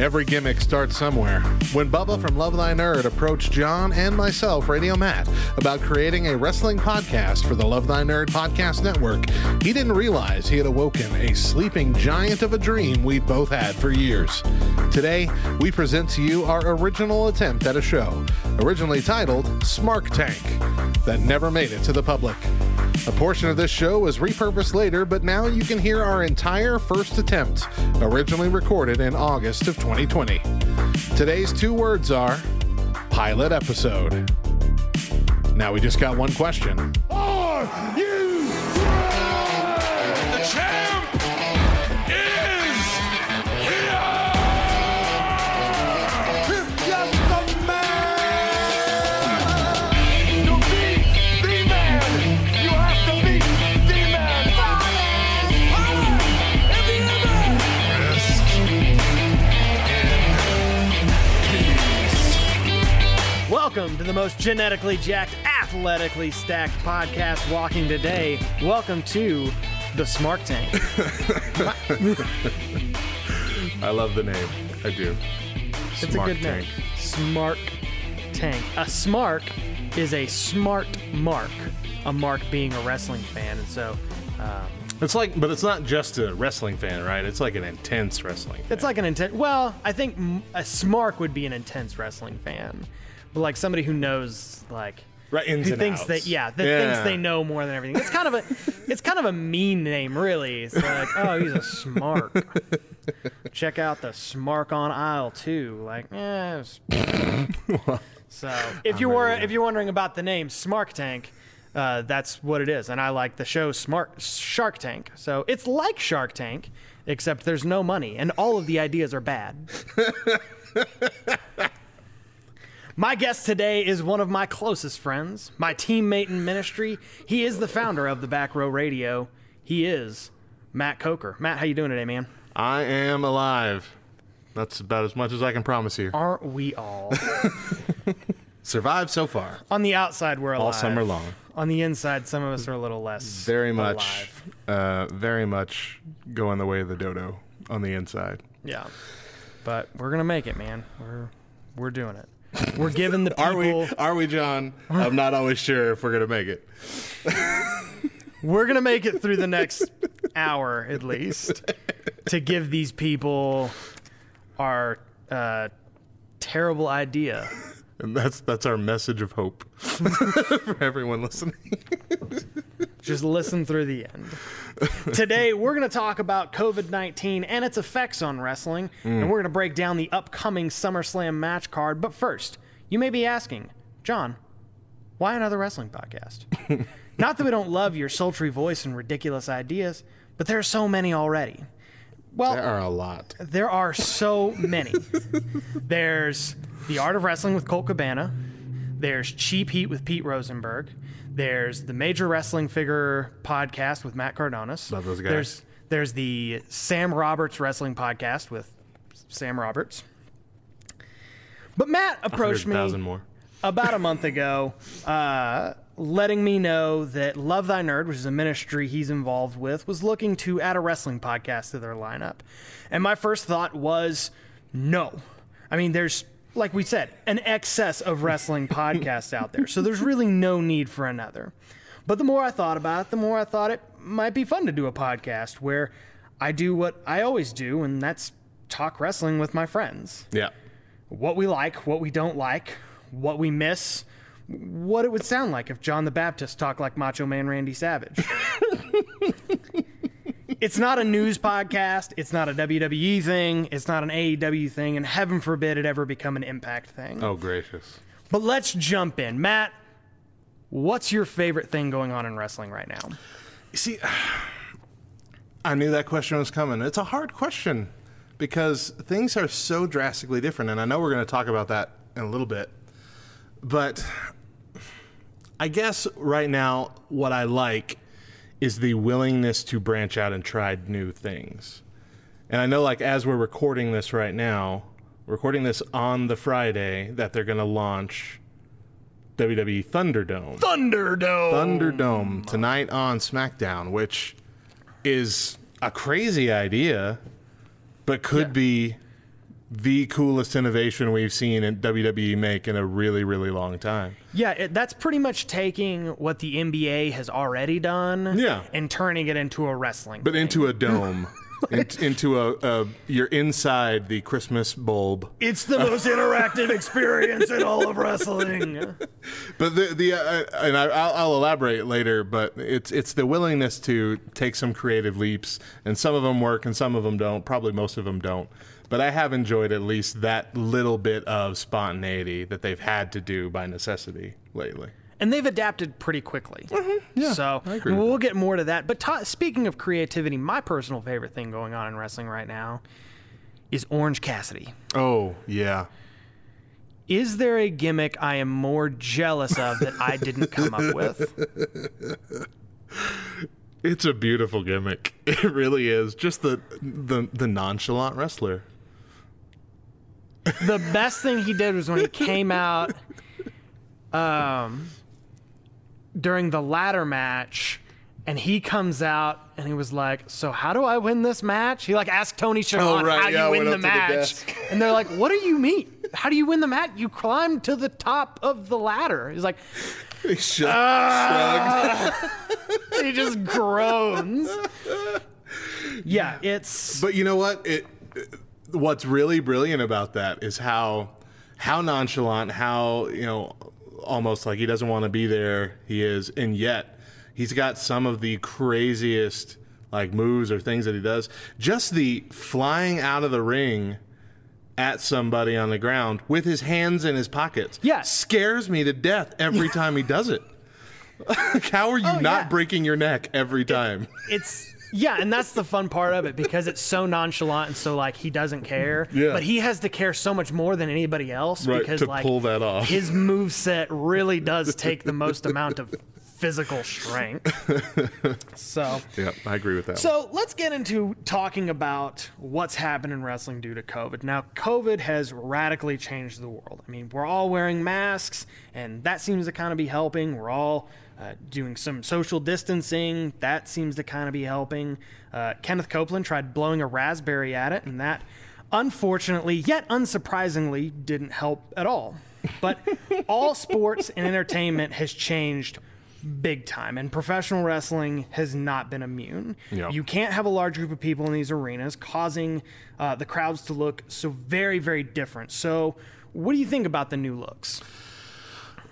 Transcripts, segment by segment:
Every gimmick starts somewhere. When Bubba from Love Thy Nerd approached John and myself, Radio Matt, about creating a wrestling podcast for the Love Thy Nerd podcast network, he didn't realize he had awoken a sleeping giant of a dream we'd both had for years. Today, we present to you our original attempt at a show, originally titled Smark Tank, that never made it to the public. A portion of this show was repurposed later, but now you can hear our entire first attempt, originally recorded in August of 2020. Today's two words are pilot episode. Now we just got one question. Are you Welcome to the most genetically jacked, athletically stacked podcast walking today. Welcome to the Smark Tank. I love the name. I do. It's a good name. Smark Tank. A smark is a smart mark. A mark being a wrestling fan, and so um, It's like, but it's not just a wrestling fan, right? It's like an intense wrestling. Fan. it's like an intense. Well, I think a smark would be an intense wrestling fan, but like somebody who knows like right, ins who and thinks outs. that yeah that Yeah. thinks they know more than everything. It's kind of a it's kind of a mean name, really. It's like oh he's a smark. Check out the smark on aisle two. Like yeah. so if you were if you're wondering about the name Smark Tank. Uh, that's what it is, and I like the show Smart Shark Tank. So it's like Shark Tank, except there's no money, and all of the ideas are bad. My guest today is one of my closest friends, my teammate in ministry. He is the founder of the Back Row Radio. He is Matt Coker. Matt, how you doing today, man? I am alive. That's about as much as I can promise you. Aren't we all? Survived so far, On the outside, we're alive. all summer long. On the inside, some of us are a little less. Very much, alive. uh, very much going the way of the dodo on the inside. Yeah, but we're gonna make it, man. We're we're doing it. We're giving the people. Are we? Are we, John? I'm not always sure if we're gonna make it. We're gonna make it through the next hour at least to give these people our uh, terrible idea. And that's that's our message of hope for everyone listening. Just listen through the end. Today, we're going to talk about COVID 19 and its effects on wrestling, and we're going to break down the upcoming SummerSlam match card. But first, you may be asking, John, why another wrestling podcast? Not that we don't love your sultry voice and ridiculous ideas, but there are so many already. Well, There are a lot. there are so many. There's The Art of Wrestling with Colt Cabana. There's Cheap Heat with Pete Rosenberg. There's the Major Wrestling Figure podcast with Matt Cardonis. Love those guys. There's there's the Sam Roberts Wrestling podcast with Sam Roberts. But Matt approached me about a month ago, uh, letting me know that Love Thy Nerd, which is a ministry he's involved with, was looking to add a wrestling podcast to their lineup. And my first thought was no. I mean, there's, like we said, an excess of wrestling podcasts out there. So there's really no need for another. But the more I thought about it, the more I thought it might be fun to do a podcast where I do what I always do, and that's talk wrestling with my friends Yeah. what we like, what we don't like, what we miss, what it would sound like if John the Baptist talked like Macho Man Randy Savage. it's not a news podcast, it's not a WWE thing, it's not an AEW thing, and heaven forbid it ever become an impact thing. Oh gracious. But let's jump in. Matt, what's your favorite thing going on in wrestling right now? You see, I knew that question was coming. It's a hard question because things are so drastically different, and I know we're going to talk about that in a little bit. But I guess right now, what I like is the willingness to branch out and try new things. And I know, like, as we're recording this right now, recording this on the Friday that they're going to launch WWE Thunderdome. Thunderdome. Thunderdome tonight on SmackDown, which is a crazy idea, but could Yeah. be the coolest innovation we've seen in WWE make in a really, really long time. Yeah, it, that's pretty much taking what the NBA has already done Yeah. and turning it into a wrestling. But thing. into a dome, in, into a, a you're inside the Christmas bulb. it's the most interactive experience in all of wrestling. But the the uh, and I, I'll, I'll elaborate later. But it's it's the willingness to take some creative leaps, and some of them work, and some of them don't. Probably most of them don't. But I have enjoyed at least that little bit of spontaneity that they've had to do by necessity lately. and they've adapted pretty quickly. Mm-hmm. Yeah, so I agree with we'll get more to that. But ta speaking of creativity, my personal favorite thing going on in wrestling right now is Orange Cassidy. Oh yeah, Is there a gimmick I am more jealous of that I didn't come up with? it's a beautiful gimmick. It really is. Just the the the nonchalant wrestler. The best thing he did was when he came out um, during the ladder match. And he comes out and he was like, "So how do I win this match?" He like asked Tony Schiavone, Oh, right, "How yeah, you win the to the match?" and they're like, "What do you mean? How do you win the match? You climb to the top of the ladder." He's like, He shrug- Ah. he just groans. Yeah, it's But you know what? It what's really brilliant about that is how how nonchalant, how you know, almost like he doesn't want to be there. He is, and yet he's got some of the craziest like moves or things that he does. Just the flying out of the ring at somebody on the ground with his hands in his pockets. Yeah. scares me to death every time he does it. how are you Oh, not yeah. breaking your neck every time? it's yeah, and that's the fun part of it because it's so nonchalant and so like he doesn't care. Yeah. But he has to care so much more than anybody else Right, because to like pull that off. his move set really does take the most amount of physical strength. So yeah, I agree with that. one. So let's get into talking about what's happened in wrestling due to COVID. Now, COVID has radically changed the world. I mean, we're all wearing masks, and that seems to kind of be helping. We're all uh, doing some social distancing. That seems to kind of be helping. Uh, Kenneth Copeland tried blowing a raspberry at it, and that, unfortunately, yet unsurprisingly, didn't help at all. But all sports and entertainment has changed big time, and professional wrestling has not been immune. Yeah. You can't have a large group of people in these arenas, causing uh, the crowds to look so very, very different. So, what do you think about the new looks?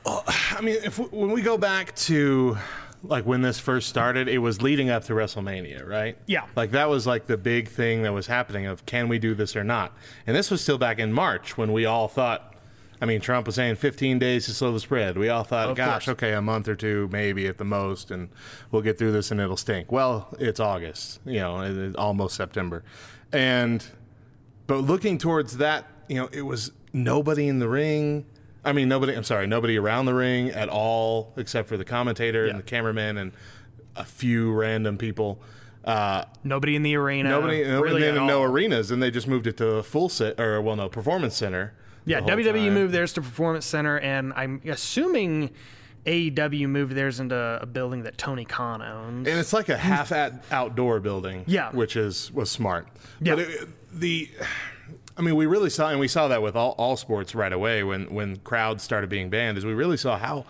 Oh, I mean, if when we go back to like when this first started, it was leading up to WrestleMania, right? Yeah. Like that was like the big thing that was happening of can we do this or not? And this was still back in March when we all thought. I mean, Trump was saying 15 days to slow the spread. We all thought, Of gosh, course. okay, a month or two, maybe at the most, and we'll get through this and it'll stink. Well, it's August, you know, it's almost September. And but looking towards that, you know, it was nobody in the ring. I mean, nobody. I'm sorry, nobody around the ring at all, except for the commentator Yeah. and the cameraman and a few random people. Uh, Nobody in the arena. nobody, really at no all. arenas, and they just moved it to a full set or well, no performance center. Yeah, WWE time. moved theirs to Performance Center, and I'm assuming AEW moved theirs into a building that Tony Khan owns. and it's like a half at outdoor building. Yeah. which is was smart. Yeah. but it, the. I mean, we really saw, and we saw that with all, all sports right away when, when crowds started being banned, is we really saw how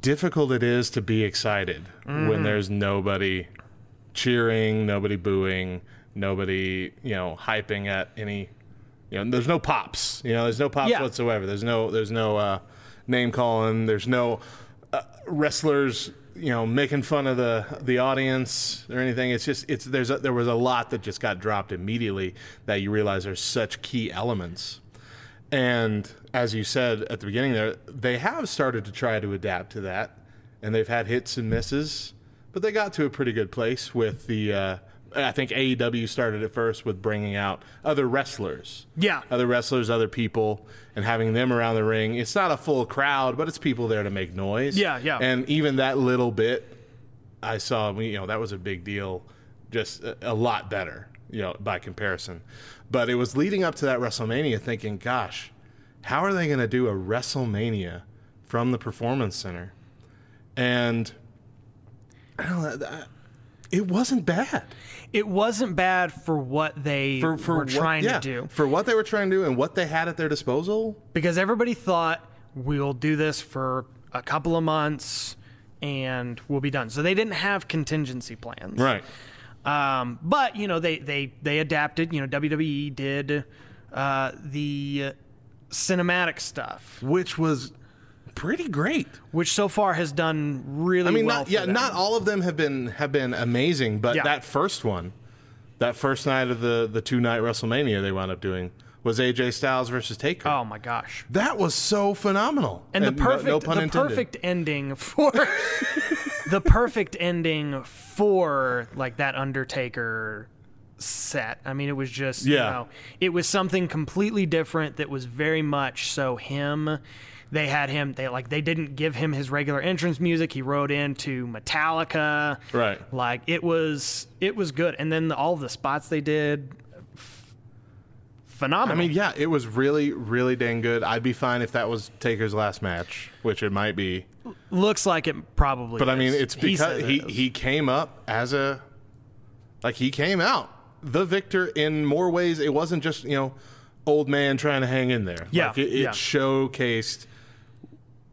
difficult it is to be excited Mm-hmm. when there's nobody cheering, nobody booing, nobody, you know, hyping at any, you know, there's no pops, you know, there's no pops Yeah. whatsoever. There's no, there's no uh, name calling. There's no uh, wrestlers, you know, making fun of the the audience or anything. It's just, it's there's a, there was a lot that just got dropped immediately that you realize there's such key elements. And as you said at the beginning there, they have started to try to adapt to that, and they've had hits and misses, but they got to a pretty good place with the. Uh, I think AEW started at first with bringing out other wrestlers, Yeah. other wrestlers, other people, and having them around the ring. It's not a full crowd, but it's people there to make noise. Yeah, yeah. And even that little bit, I saw. You know, that was a big deal. Just a, a lot better, you know, by comparison. But it was leading up to that WrestleMania, thinking, "Gosh, how are they going to do a WrestleMania from the Performance Center?" And I don't know. I- it wasn't bad It wasn't bad for what they for for were what- trying yeah, to do for what they were trying to do and what they had at their disposal. because everybody thought we'll do this for a couple of months and we'll be done. So they didn't have contingency plans. Right. Um, but you know they they they adapted. You know WWE did uh, the cinematic stuff, Which was pretty great. which so far has done really well. I mean, well. not for yeah, them. not all of them have been have been amazing, but Yeah. that first one, that first night of the the two night WrestleMania they wound up doing was AJ Styles versus Taker. Oh my gosh! That was so phenomenal. And the perfect no, pun the intended. perfect ending for the perfect ending for like that Undertaker set. I mean, it was just you Yeah. know, it was something completely different that was very much so him. They had him. They like they didn't give him his regular entrance music. He rode into Metallica. Right. Like it was it was good. And then the, all the spots they did, f- I phenomenal. I mean, yeah, it was really, really dang good. I'd be fine if that was Taker's last match, which it might be. looks like it probably. But I mean, it's because said it he, is. he came up as a like he came out the victor in more ways. It wasn't just you know old man trying to hang in there. Yeah, like it, it yeah. showcased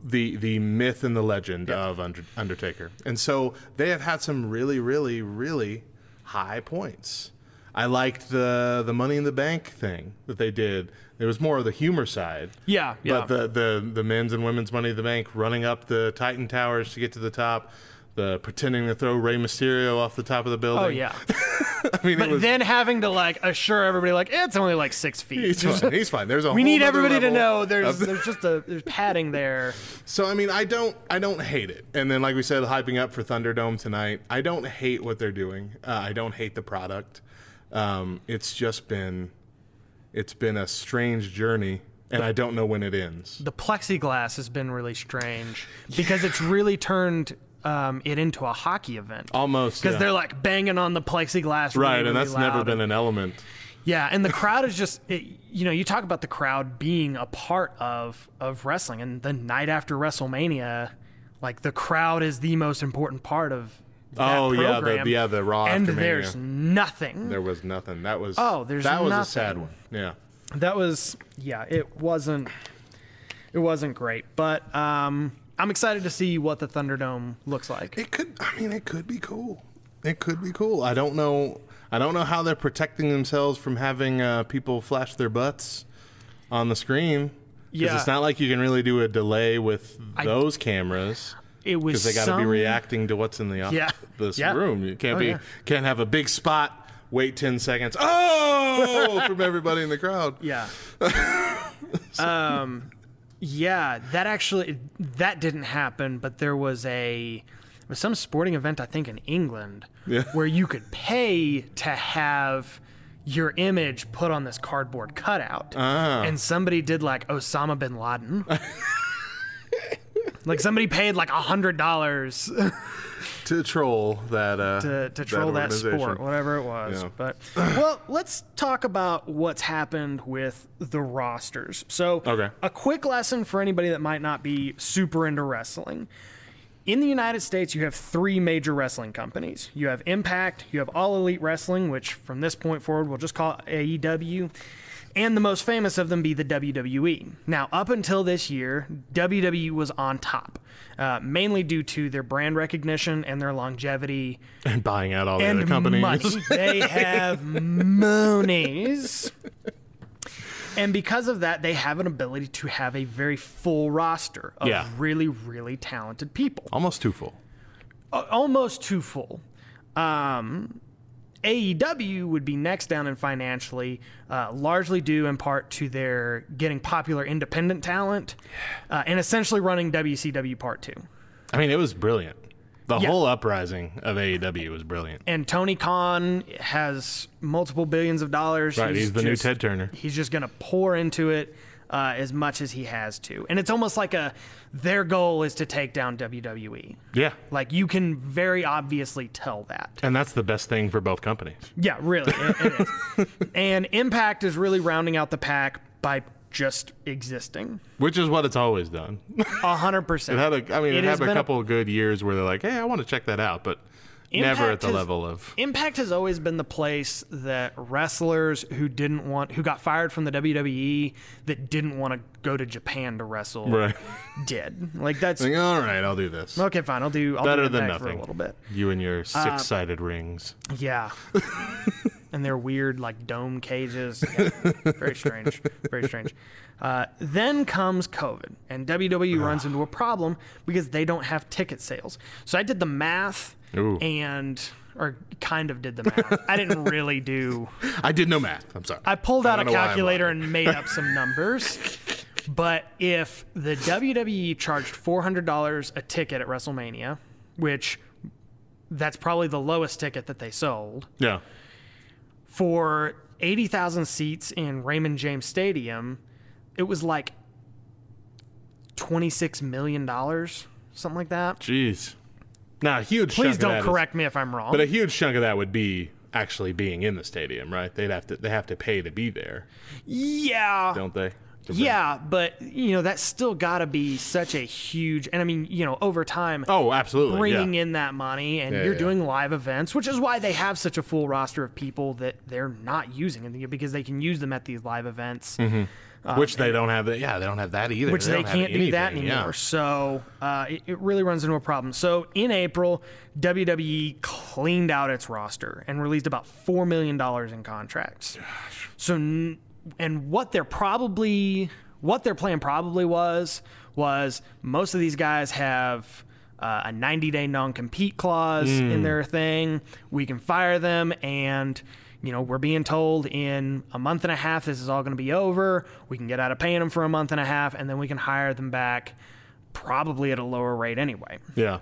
the the myth and the legend of Under, Undertaker, and so they have had some really, really, really high points. I liked the the Money in the Bank thing that they did. It was more of the humor side. Yeah, yeah. But the, the the men's and women's Money in the Bank running up the Titan Towers to get to the top, the pretending to throw Rey Mysterio off the top of the building. Oh yeah. I mean, But was, then having to like assure everybody like it's only like six feet. he's fine. He's fine. There's a we need everybody to know there's there's just a there's padding there. So I mean, I don't I don't hate it. And then like we said, hyping up for Thunderdome tonight, I don't hate what they're doing. Uh, I don't hate the product. Um, it's just been it's been a strange journey, and I don't know when it ends. The plexiglass has been really strange because it's really turned um, it into a hockey event. Almost Because yeah. they're like banging on the plexiglass, really, right, and really that's never been an element. Yeah, and the crowd is just it, you know you talk about the crowd being a part of of wrestling, and the night after WrestleMania, like the crowd is the most important part of. Oh, yeah, the- program. yeah, the Raw and there's nothing. There was nothing. That was Oh, there's that was a sad one. Yeah. that was yeah, it wasn't it wasn't great, but um, I'm excited to see what the Thunderdome looks like. It could. I mean, it could be cool. It could be cool. I don't know. I don't know how they're protecting themselves from having uh, people flash their butts on the screen. 'Cause Yeah. it's not like you can really do a delay with I- those cameras It was because they got to be reacting to what's in the Yeah. this Yeah. room. You can't Oh, be yeah. can't have a big spot. Wait ten seconds. Oh, from everybody in the crowd. Yeah. um, yeah, that actually that didn't happen, but there was a was some sporting event I think in England Yeah. where you could pay to have your image put on this cardboard cutout, Ah. and somebody did like Osama bin Laden. like somebody paid like a hundred dollars To troll that. Uh, to, to troll that, organization. sport, whatever it was. Yeah. But well, let's talk about what's happened with the rosters. So, Okay. a quick lesson for anybody that might not be super into wrestling. In the United States, you have three major wrestling companies. You have Impact, you have All Elite Wrestling, which from this point forward we'll just call AEW, and the most famous of them be the WWE. Now, up until this year, WWE was on top, uh, mainly due to their brand recognition and their longevity and buying out all the other companies. money. They have monies. And because of that, they have an ability to have a very full roster of Yeah. really, really talented people. Almost too full. A- Almost too full. Um, AEW would be next down in financially, uh, largely due in part to their getting popular independent talent uh, and essentially running WCW Part 2. I mean, it was brilliant. The Yeah. whole uprising of AEW was brilliant. and Tony Khan has multiple billions of dollars. Right, he's the new Ted Turner. He's just going to pour into it uh, as much as he has to, and it's almost like a their goal is to take down WWE. Yeah. Like you can very obviously tell that. And that's the best thing for both companies. Yeah, really, it, it is. and Impact is really rounding out the pack by just existing. Which is what it's always done. A hundred It had a, I mean, it, It had a a- couple of good years where they're like, "Hey, I want to check that out," but Never at the has- level of. Impact has always been the place that wrestlers who didn't want, who got fired from the WWE, that didn't want to go to Japan to wrestle, Right. did. Like that's Like, all right, I'll do this. okay. Fine, I'll do. I'll Better do than Impact for nothing. a little bit. You and Uh, your six-sided rings. Yeah. and their weird like dome cages. Yeah. Very strange. Very strange. Uh, then comes COVID, and WWE runs into a problem because they don't have ticket sales. So I did the math, Ooh. and or kind of did the math. I didn't really do. I did no math. I'm sorry. I pulled out a why I'm calculator and made up some numbers. But if the WWE charged four hundred dollars a ticket at WrestleMania, which that's probably the lowest ticket that they sold Yeah. for 80,000 seats in Raymond James Stadium, it was like $26 million, something like that. Jeez. Now, a huge Please don't that is- correct me if I'm wrong. but a huge chunk of that would be actually being in the stadium, right? They'd have to they have to pay to be there, yeah. don't they? Yeah, but you know that's still got to be such a huge, and I mean, you know, over time, Oh, absolutely. bringing yeah. in that money, and Yeah, you're yeah. doing live events, which is why they have such a full roster of people that they're not using, because they can use them at these live events. Mm-hmm. Which they don't have. That, yeah, they don't have that either. which they, don't can't do that anymore. yeah. So uh, it, it really runs into a problem. So in April, WWE cleaned out its roster and released about four million dollars in contracts. So n- and what they're probably what their plan probably was was most of these guys have. Uh, a 90 day non compete clause Hmm. in their thing. We can fire them, and you know, we're being told in a month and a half this is all going to be over. We can get out of paying them for a month and a half, and then we can hire them back, probably at a lower rate anyway. Yeah.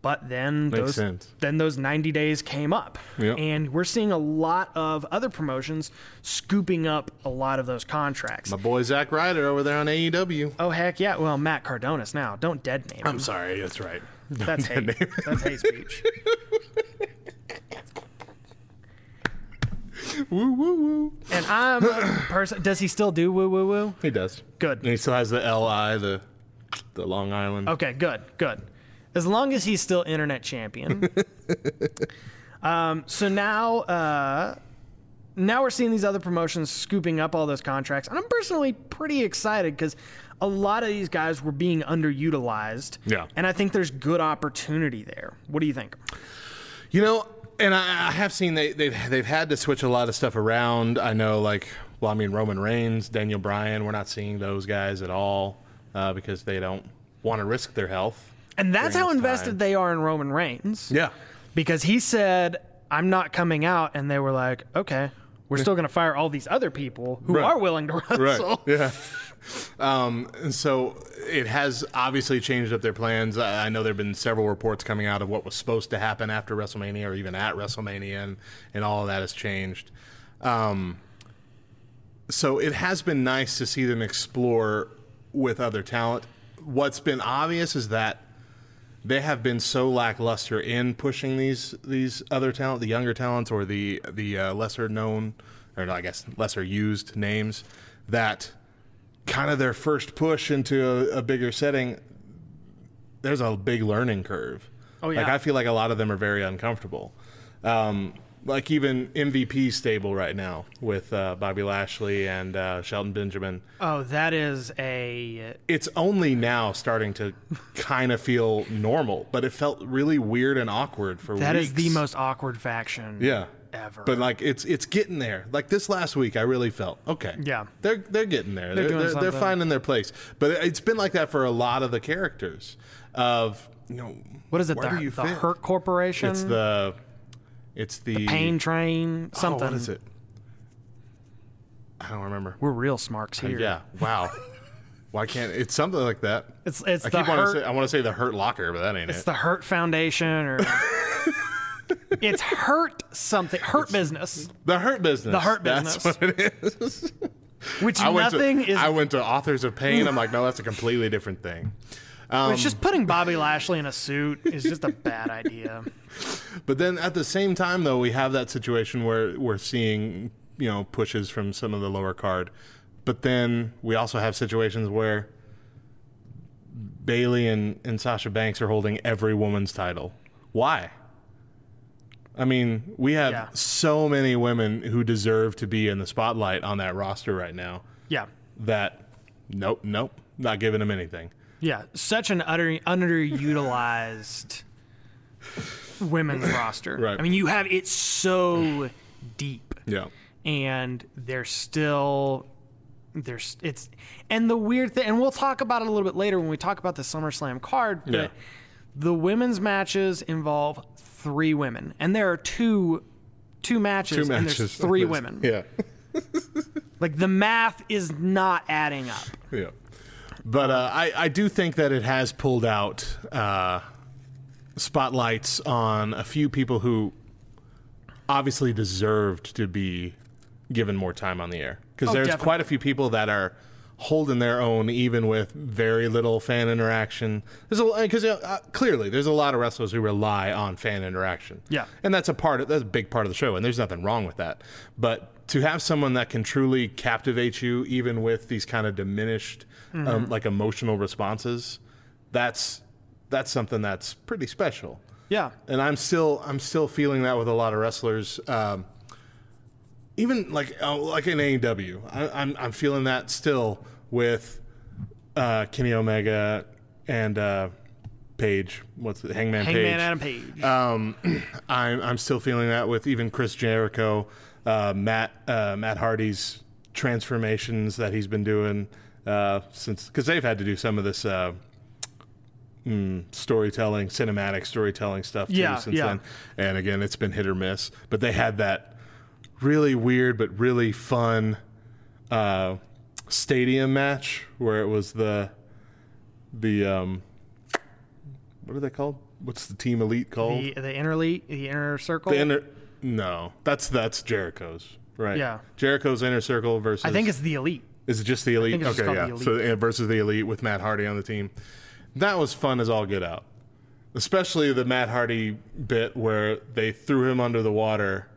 But then Makes those sense. then those 90 days came up, Yep. and we're seeing a lot of other promotions scooping up a lot of those contracts. My boy Zack Ryder over there on AEW. oh heck yeah! Well, Matt Cardona's now. Don't dead name him. I'm sorry, that's right. That's hate. That's hate speech. woo woo woo. And I'm a person. Does he still do woo woo woo? He does. Good. And he still has the LI, the the Long Island. Okay, good, good. As long as he's still internet champion. um, so now, uh, now we're seeing these other promotions scooping up all those contracts, and I'm personally pretty excited because a lot of these guys were being underutilized. Yeah. and I think there's good opportunity there. What do you think? You know, and I, I have seen they they've they've had to switch a lot of stuff around. I know, like, well, I mean, Roman Reigns, Daniel Bryan. We're not seeing those guys at all uh, because they don't want to risk their health. And that's how invested time. they are in Roman Reigns. Yeah. because he said, "I'm not coming out," and they were like, "Okay." We're still going to fire all these other people who Right. are willing to wrestle. Yeah. Um, and so it has obviously changed up their plans. I I know there have been several reports coming out of what was supposed to happen after WrestleMania or even at WrestleMania, and, and all of that has changed. Um, so it has been nice to see them explore with other talent. What's been obvious is that they have been so lackluster in pushing these these other talent, the younger talents or the the uh, lesser known or I guess lesser used names that kind of their first push into a, a bigger setting. There's a big learning curve. Oh, yeah. Like I feel like a lot of them are very uncomfortable. Um, like even MVP stable right now with uh, Bobby Lashley and uh, Shelton Benjamin Oh, that is a it's only now starting to kind of feel normal, but it felt really weird and awkward for that weeks. is the most awkward faction. yeah ever. But like it's it's getting there. Like this last week, I really felt okay. Yeah. they're they're getting there. They're doing they're, they're, finding their place. But it's been like that for a lot of the characters. Of you know What is it? Where The, do you the fit? Hurt Corporation. It's the it's the, Pain Train. Oh, Something. what is it? I don't remember. We're real smarks uh, here. Yeah. Wow. Why can't it's something like that? It's it's I the keep Hurt. to say I want to say the Hurt Locker, but that ain't it's it. It's the Hurt Foundation or. it's Hurt something. Hurt Business, The Hurt Business. The Hurt business. That's what it is. which I went nothing to is. I went to Authors of Pain. I'm like, no, that's a completely different thing. Um, it's just putting Bobby Lashley in a suit is just a bad idea. But then at the same time, though, we have that situation where we're seeing you know pushes from some of the lower card, but then we also have situations where Bayley and, and Sasha Banks are holding every woman's title. Why? I mean, we have Yeah. so many women who deserve to be in the spotlight on that roster right now Yeah. that nope, nope, not giving them anything. Yeah, such an utter, underutilized women's roster. Right. I mean, you have it's so deep, Yeah. and they're still there's it's and the weird thing, and we'll talk about it a little bit later when we talk about the SummerSlam card. But Yeah. The women's matches involve three women, and there are two two matches, Two and there's three women. Yeah. Like the math is not adding up. Yeah. But uh, I, I do think that it has pulled out uh, spotlights on a few people who obviously deserved to be given more time on the air. Because Oh, there's definitely. quite a few people that are holding their own even with very little fan interaction. There's a because uh, clearly there's a lot of wrestlers who rely on fan interaction. Yeah. and that's a part of that's a big part of the show, and there's nothing wrong with that. But to have someone that can truly captivate you, even with these kind of diminished, Mm-hmm. um, like emotional responses, that's that's something that's pretty special. Yeah. And I'm still I'm still feeling that with a lot of wrestlers. Um, even like uh, like in AEW, I, I'm I'm feeling that still with uh, Kenny Omega and uh, Page. What's it? Hangman, Hangman Page. Adam Page. Um, I'm I'm still feeling that with even Chris Jericho, uh, Matt uh, Matt Hardy's transformations that he's been doing uh, since because they've had to do some of this uh, mm, storytelling, cinematic storytelling stuff too Yeah, since yeah. then. And again, it's been hit or miss. But they had that really weird but really fun uh, stadium match where it was the the um, what are they called? What's the team elite called? the the inner elite, the inner circle. The inner no, that's that's Jericho's right. Yeah. Jericho's inner circle versus. I think it's the elite. is it just the elite? okay, yeah. the So Elite. uh, versus the elite with Matt Hardy on the team, that was fun as all get out. Especially the Matt Hardy bit where they threw him under the water.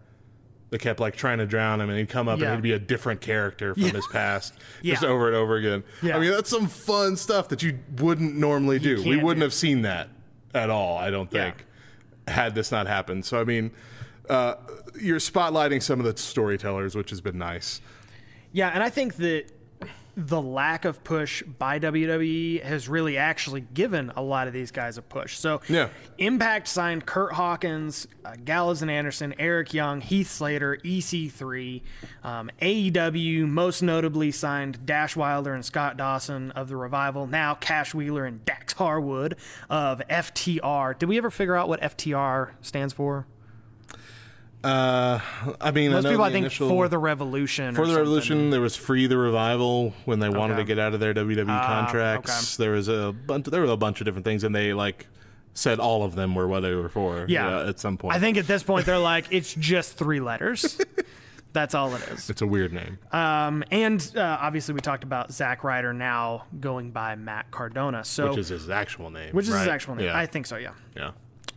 They kept like trying to drown him, and he'd come up Yeah. and he'd be a different character from his past, just Yeah. over and over again. Yeah. I mean, that's some fun stuff that you wouldn't normally do. We wouldn't do. have seen that at all. I don't Yeah. think had this not happened. So I mean, uh, you're spotlighting some of the storytellers, which has been nice. Yeah, and I think that the lack of push by WWE has really actually given a lot of these guys a push. So, Yeah. Impact signed Kurt Hawkins, uh, Gallows and Anderson, Eric Young, Heath Slater, EC3. Um, AEW most notably signed Dash Wilder and Scott Dawson of the Revival. Now Cash Wheeler and Dax Harwood of FTR. Did we ever figure out what FTR stands for? Uh, I mean, Most I know people, I think, initial- for the Revolution. for or the revolution, there was free the revival when they wanted Okay. to get out of their WWE contracts. There was a bunch. There were a bunch of different things, and they like said all of them were what they were for. Yeah. uh, at some point. I think at this point they're like, it's just three letters. That's all it is. it's a weird name. Um, and uh, obviously, we talked about Zack Ryder now going by Matt Cardona. So, which is his actual name. which is his actual name. Yeah. I think so, yeah. yeah.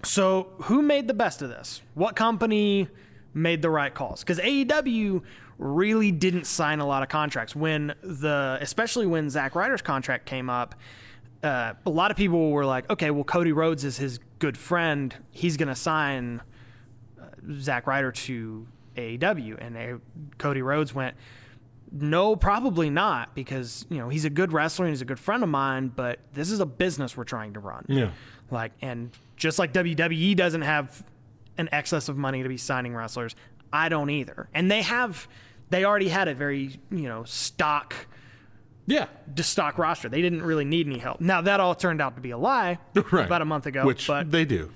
So, who made the best of this? What company made the right calls? Because AEW really didn't sign a lot of contracts when the, especially when Zack Ryder's contract came up. Uh, a lot of people were like, okay, well, Cody Rhodes is his good friend. He's going to sign uh, Zack Ryder to AEW. And uh, Cody Rhodes went, no, probably not, because you know he's a good wrestler and he's a good friend of mine. But this is a business we're trying to run. Yeah. Like, and just like WWE doesn't have an excess of money to be signing wrestlers, I don't either. And they have, they already had a very you know stock, Yeah. stock roster. They didn't really need any help. Now that all turned out to be a lie Right. about a month ago. Which but they do.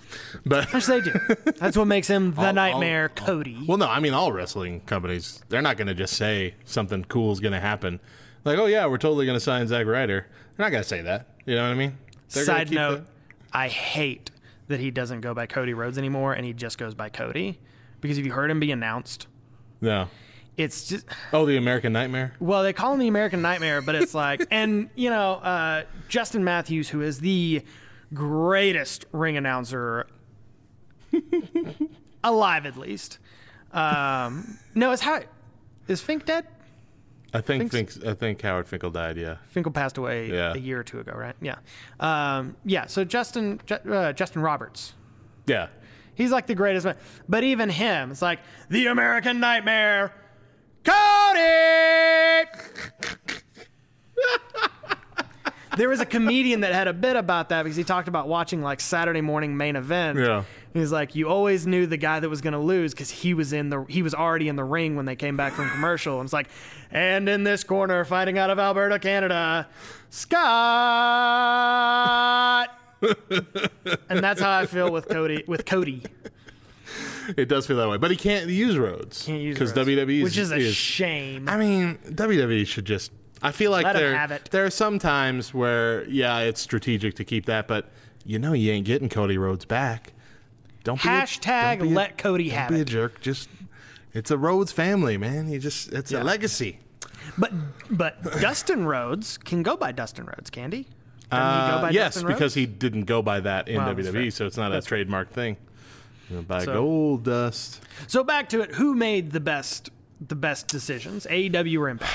But Yes, they do. That's what makes him the All- Nightmare all- Cody. Well, no, I mean all wrestling companies. They're not going to just say something cool is going to happen. Like, oh yeah, we're totally going to sign Zack Ryder. They're not going to say that. You know what I mean? They're Side note: the- I hate that he doesn't go by Cody Rhodes anymore, and he just goes by Cody. Because if you heard him be announced, no. it's just Oh, the American Nightmare. well, they call him the American Nightmare, but it's like, and you know, uh, Justin Matthews, who is the greatest ring announcer alive, at least. Um, no, is how is Fink dead? I think think I think Howard Finkel died. Yeah. Finkel passed away Yeah. a year or two ago, right? Yeah, um, yeah. So Justin uh, Justin Roberts, Yeah. He's like the greatest man. But even him, it's like the American Nightmare, Cody. there was a comedian that had a bit about that because he talked about watching like Saturday morning main event. Yeah. He's like, you always knew the guy that was going to lose because he was in the he was already in the ring when they came back from commercial. And it's like, and in this corner, fighting out of Alberta, Canada, Scott. and that's how I feel with Cody. With Cody, It does feel that way, but he can't use Rhodes Can't use because WWE which is a shame. I mean, WWE should just. I feel like Let there there are some times where yeah, it's strategic to keep that, but you know you ain't getting Cody Rhodes back. Don't be a- don't be a- Cody have be a jerk. Just it's a Rhodes family, man. You just it's Yeah. a legacy. But but Dustin Rhodes can go by Dustin Rhodes, Candy. Doesn't he go Uh, by yes, Dustin because Rhodes? he didn't go by that in that's WWE, so it's not a That's fair. trademark thing. You know, By So- gold dust. So back to it. Who made the best the best decisions? AEW or Impact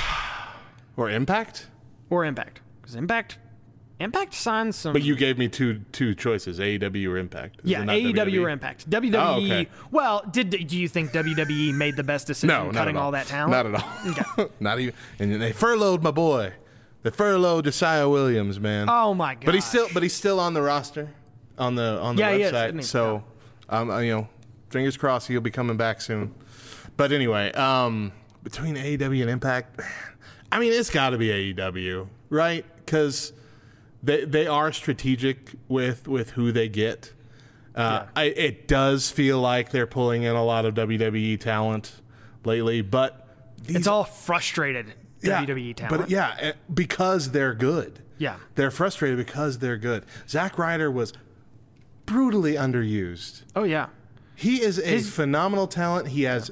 Or Impact? or Impact? Because Impact Impact signed some. But you gave me two two choices, AEW or Impact. Is yeah, AEW or WWE? Impact. WWE. Oh, okay. Well, did do you think WWE made the best decision No, not cutting all. all that talent? Not at all. not even. And they furloughed my boy. They furloughed Josiah Williams, man. Oh my god! But he's still, but he's still on the roster, on the on the Yeah, he is, website. he? so, um, uh, you know, fingers crossed he'll be coming back soon. But anyway, um, between AEW and Impact, I mean, it's got to be AEW, right? Because they they are strategic with with who they get. Uh, I, it does feel like they're pulling in a lot of WWE talent lately, but these It's all frustrated yeah, WWE talent. But yeah, eh, because they're good. Yeah. They're frustrated because they're good. Zack Ryder was brutally underused. Oh yeah. He is a His- phenomenal talent. He has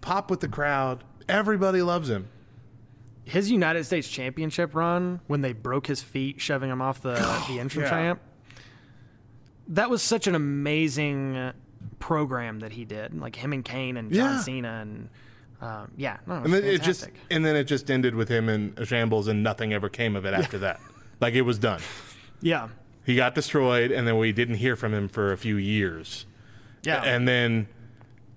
pop with the crowd. Everybody loves him. His United States Championship run when they broke his feet shoving him off the the entrance yeah. ramp. That was such an amazing program that he did. Like him and Kane and John Yeah. Cena and um, yeah, no, it And then it just and then it just ended with him in a shambles and nothing ever came of it after that. Like it was done. yeah, He got destroyed and then we didn't hear from him for a few years. yeah. And then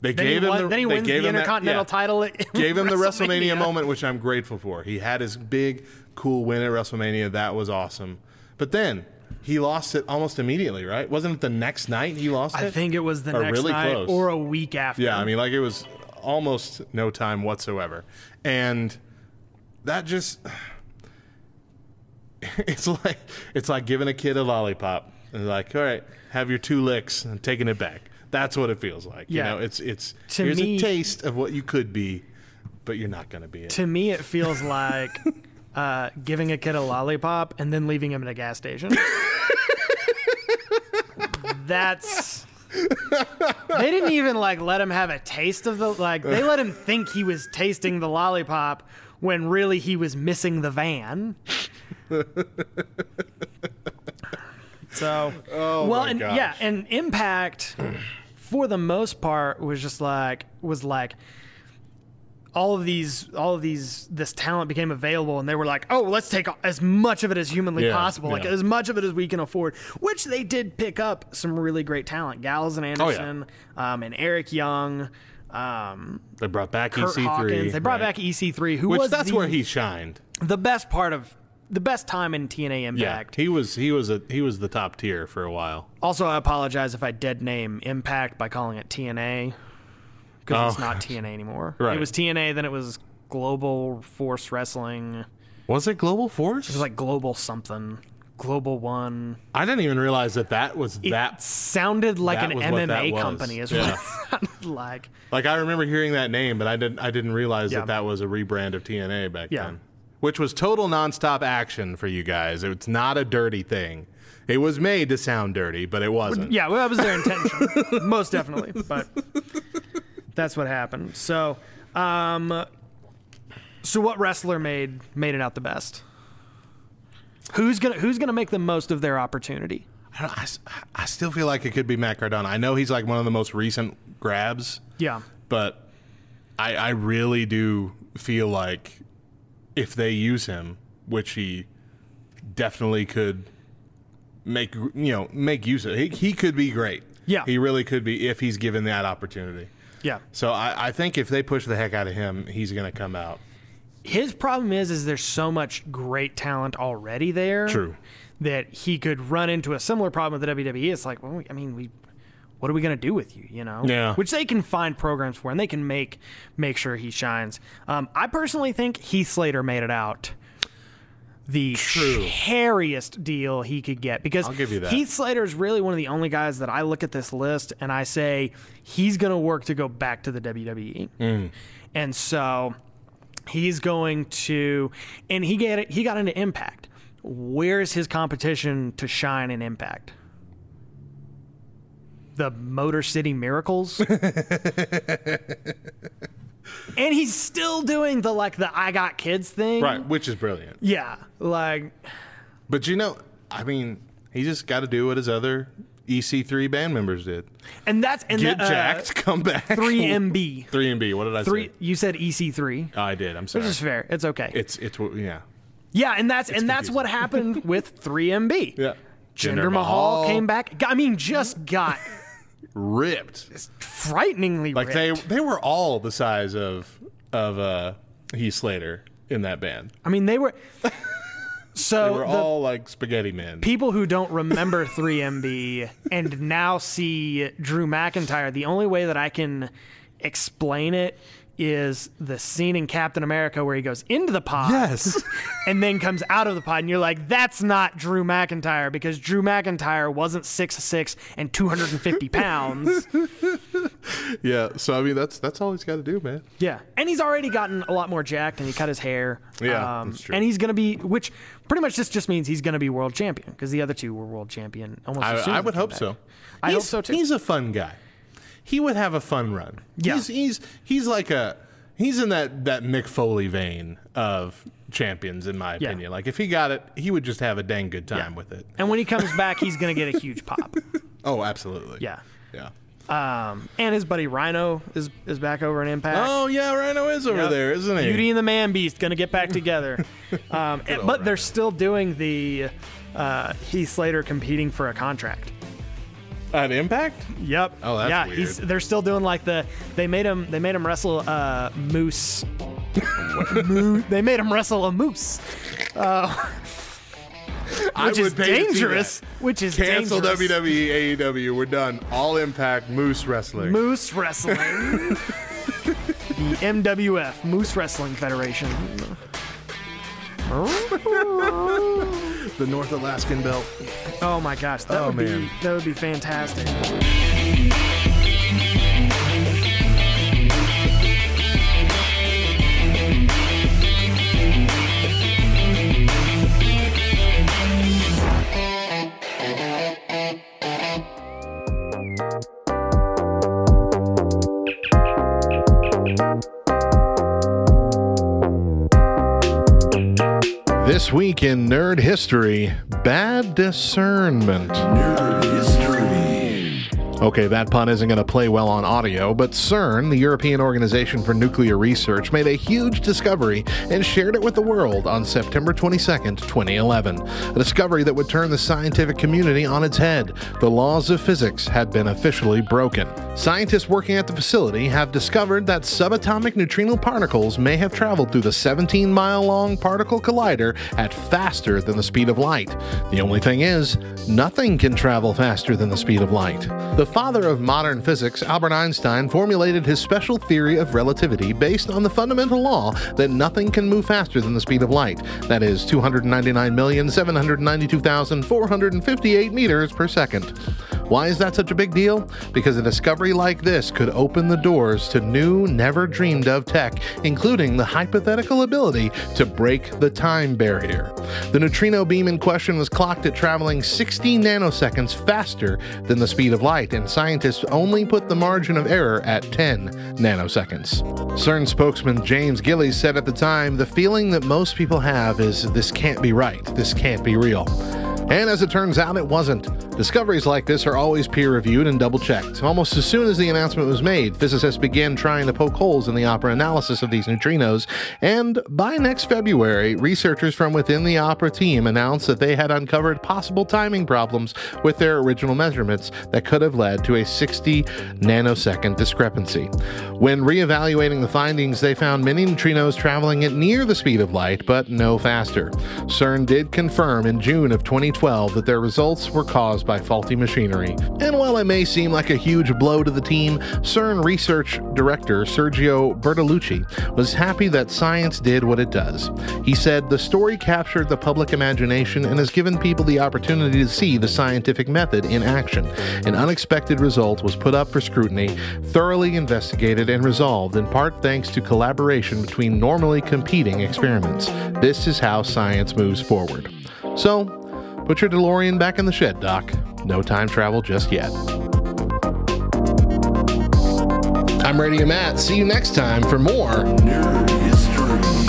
they then gave him won, the then he they wins gave the him that- Intercontinental yeah. title. at gave him the WrestleMania moment, which I'm grateful for. He had his big, cool win at WrestleMania. That was awesome. But then he lost it almost immediately, right? Wasn't it the next night he lost it? I think it was the Or next really night close. or a week after. Yeah, I mean, like it was almost no time whatsoever. And that just. It's like it's like giving a kid a lollipop and like, all right, have your two licks and taking it back. That's what it feels like. Yeah. You know, it's it's To here's me- a taste of what you could be, but you're not gonna be it. to me, it feels like uh, giving a kid a lollipop and then leaving him at a gas station. That's. They didn't even like let him have a taste of the like. They let him think he was tasting the lollipop when really he was missing the van. So, Oh well, and gosh. yeah, and Impact, for the most part, was just like was like all of these all of these this talent became available and they were like oh let's take as much of it as humanly Yeah, possible like yeah. as much of it as we can afford which they did pick up some really great talent Gallows and Oh, yeah. Anderson um, and Eric Young um, They brought back Kurt EC3. Hawkins they brought right. back EC3 who which was that's the, where he shined. the best part of the best time in TNA Impact. Yeah, he was he was a he was the top tier for a while. also I apologize if I dead name Impact by calling it TNA because it's Oh. not TNA anymore Right. it was TNA then it was Global Force Wrestling Was it Global Force? It was like Global something. Global One. I didn't even realize that that was It that. sounded like that an was what that MMA company, is Yeah. what it sounded like. Like I remember hearing that name, but I didn't I didn't realize Yeah. that that was a rebrand of TNA back Yeah. then. Which was total nonstop action for you guys. It's not a dirty thing. It was made to sound dirty, but it wasn't. Yeah, well, that was their intention, most definitely. But that's what happened. So, um, so what wrestler made made it out the best? Who's gonna Who's gonna make the most of their opportunity? I, don't- I I still feel like it could be Matt Cardona. I know he's like one of the most recent grabs, Yeah, but I, I really do feel like if they use him, which he definitely could make you know make use of, he, he could be great. Yeah. he really could be if he's given that opportunity. Yeah. So I, I think if they push the heck out of him, he's going to come out. His problem is, is there's so much great talent already there. True. That he could run into a similar problem with the WWE. It's like, well, I mean, we, what are we going to do with you? You know. Yeah. Which they can find programs for, and they can make make sure he shines. Um, I personally think Heath Slater made it out. The True. hairiest deal he could get because I'll give you that. Heath Slater is really one of the only guys that I look at this list and I say he's going to work to go back to the WWE. Mm. And so he's going to and he get it, he got into impact where's his competition to shine in impact the motor city miracles and he's still doing the like the i got kids thing Right, which is brilliant. yeah like But you know, I mean, he just got to do what his other EC3 band members did. and that's and Get that, uh, jacked, come back. 3mb 3MB. What did I three say? you said ec3 Oh, I did. I'm sorry. which is fair it's okay It's it's yeah. yeah and that's and that's what happened with 3mb Yeah. Jinder Mahal came back. I mean, just got ripped. It's frighteningly Like they ripped. they were all the size of of uh Heath Slater in that band. I mean, they were. So They were all like spaghetti men. people who don't remember 3MB and now see Drew McIntyre, the only way that I can explain it is the scene in Captain America where he goes into the pod. Yes. and then comes out of the pod, and you're like, that's not Drew McIntyre because Drew McIntyre wasn't 6'6 and 250 pounds. yeah. So I mean, that's that's all he's got to do, man. Yeah, and he's already gotten a lot more jacked, and he cut his hair. Um, Yeah, that's true. And he's gonna be, which pretty much just just means he's gonna be world champion because the other two were world champion almost. I, I would hope back. so. I hope so, too. He's a fun guy. He would have a fun run. Yeah. He's he's he's like a he's in that that Mick Foley vein of champions, in my Yeah. opinion. Like if he got it, he would just have a dang good time with it. And when he comes back, he's gonna get a huge pop. Oh, absolutely. Yeah. Yeah. Um, and his buddy Rhyno is is back over in Impact. Oh yeah, Rhyno is over Yep. there, isn't he? Beauty and the Man Beast gonna get back together. um, and- but they're still doing the uh, Heath Slater competing for a contract. At Impact? Yep. Oh, that's yeah. weird. He's, they're still doing like the they made him they made him wrestle uh, moose. Moo- they made him wrestle a moose, I which is would pay to see dangerous. Which is Cancel dangerous. WWE, AEW. We're done. All Impact Moose Wrestling. Moose Wrestling. the MWF Moose Wrestling Federation. the North Alaskan Belt. Oh my gosh, that Oh, would man. be that would be fantastic. Week in nerd history, bad discernment. Okay, that pun isn't going to play well on audio, but CERN, the European Organization for Nuclear Research, made a huge discovery and shared it with the world on September 22nd, 2011. A discovery that would turn the scientific community on its head. The laws of physics had been officially broken. Scientists working at the facility have discovered that subatomic neutrino particles may have traveled through the 17 mile long particle collider at faster than the speed of light. The only thing is, nothing can travel faster than the speed of light. The father of modern physics, Albert Einstein, formulated his special theory of relativity based on the fundamental law that nothing can move faster than the speed of light. That is 299,792,458 meters per second. Why is that such a big deal? Because a discovery like this could open the doors to new, never dreamed of tech, including the hypothetical ability to break the time barrier. The neutrino beam in question was clocked at traveling 60 nanoseconds faster than the speed of light, and scientists only put the margin of error at 10 nanoseconds. CERN spokesman James Gillies said at the time, The feeling that most people have is this can't be right, this can't be real. And as it turns out, it wasn't. Discoveries like this are always peer reviewed and double checked. Almost as soon as the announcement was made, physicists began trying to poke holes in the Opera analysis of these neutrinos, and by next February, researchers from within the Opera team announced that they had uncovered possible timing problems with their original measurements that could have led to a 60 nanosecond discrepancy. When reevaluating the findings, they found many neutrinos traveling at near the speed of light, but no faster. CERN did confirm in June of 2012 that their results were caused by faulty machinery. And while it may seem like a huge blow to the team, CERN research director Sergio Bertolucci was happy that science did what it does. He said, The story captured the public imagination and has given people the opportunity to see the scientific method in action. An unexpected result was put up for scrutiny, thoroughly investigated, and resolved in part thanks to collaboration between normally competing experiments. This is how science moves forward. So, put your DeLorean back in the shed, Doc. No time travel just yet. I'm Radio Matt. See you next time for more Nerd history.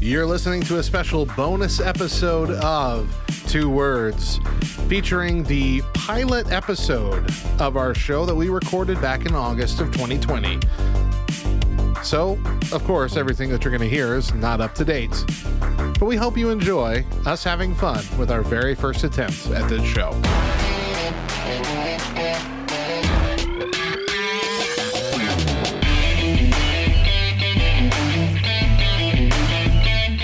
You're listening to a special bonus episode of Two Words, featuring the pilot episode of our show that we recorded back in August of 2020. So, of course, everything that you're going to hear is not up to date. But we hope you enjoy us having fun with our very first attempt at this show.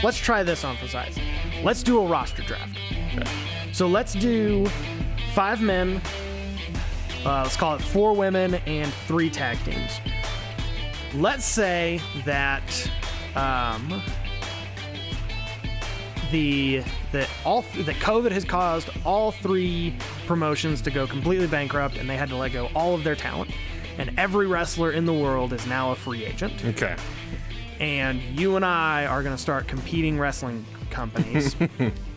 Let's try this on for size. Let's do a roster draft. So let's do five men. Uh, let's call it four women and three tag teams. Let's say that um, the that all that COVID has caused all three promotions to go completely bankrupt, and they had to let go all of their talent. And every wrestler in the world is now a free agent Okay. and you and I are gonna start competing wrestling companies,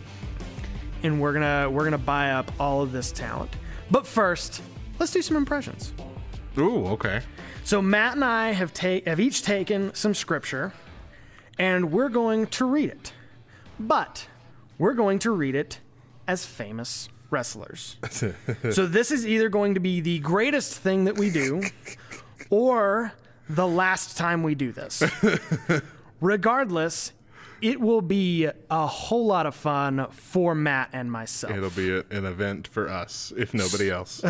and we're gonna we're gonna buy up all of this talent. But first, let's do some impressions. Ooh, okay. So Matt and I have ta- have each taken some scripture, and we're going to read it. But we're going to read it as famous wrestlers. so this is either going to be the greatest thing that we do, or the last time we do this. Regardless, it will be a whole lot of fun for Matt and myself. It'll be a, an event for us, if nobody else.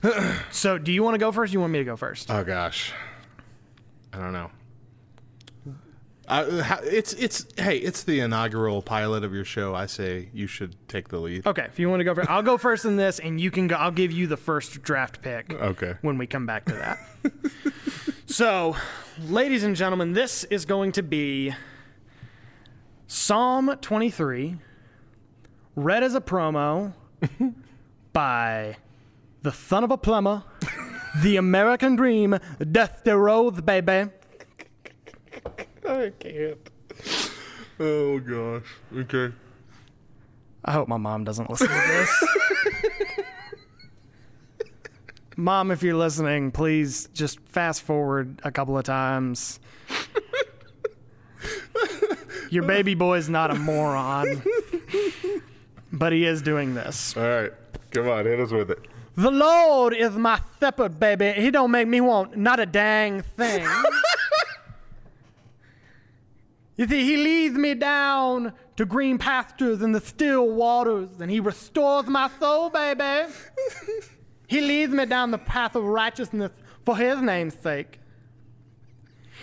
so, do you want to go first? Or you want me to go first? oh gosh, I don't know. Uh, it's it's hey, it's the inaugural pilot of your show. I say you should take the lead. Okay, if you want to go first, I'll go first in this, and you can go. I'll give you the first draft pick. Okay. When we come back to that. so, ladies and gentlemen, this is going to be Psalm 23, read as a promo by the son of a plumber, the American Dream, Dusty Rhodes, baby. I can't. Oh gosh. Okay. I hope my mom doesn't listen to this. mom, if you're listening, please just fast forward a couple of times. Your baby boy's not a moron, but he is doing this. All right. Come on, hit us with it. The Lord is my shepherd, baby. He don't make me want not a dang thing. you see, he leads me down to green pastures and the still waters, and he restores my soul, baby. he leads me down the path of righteousness for his name's sake.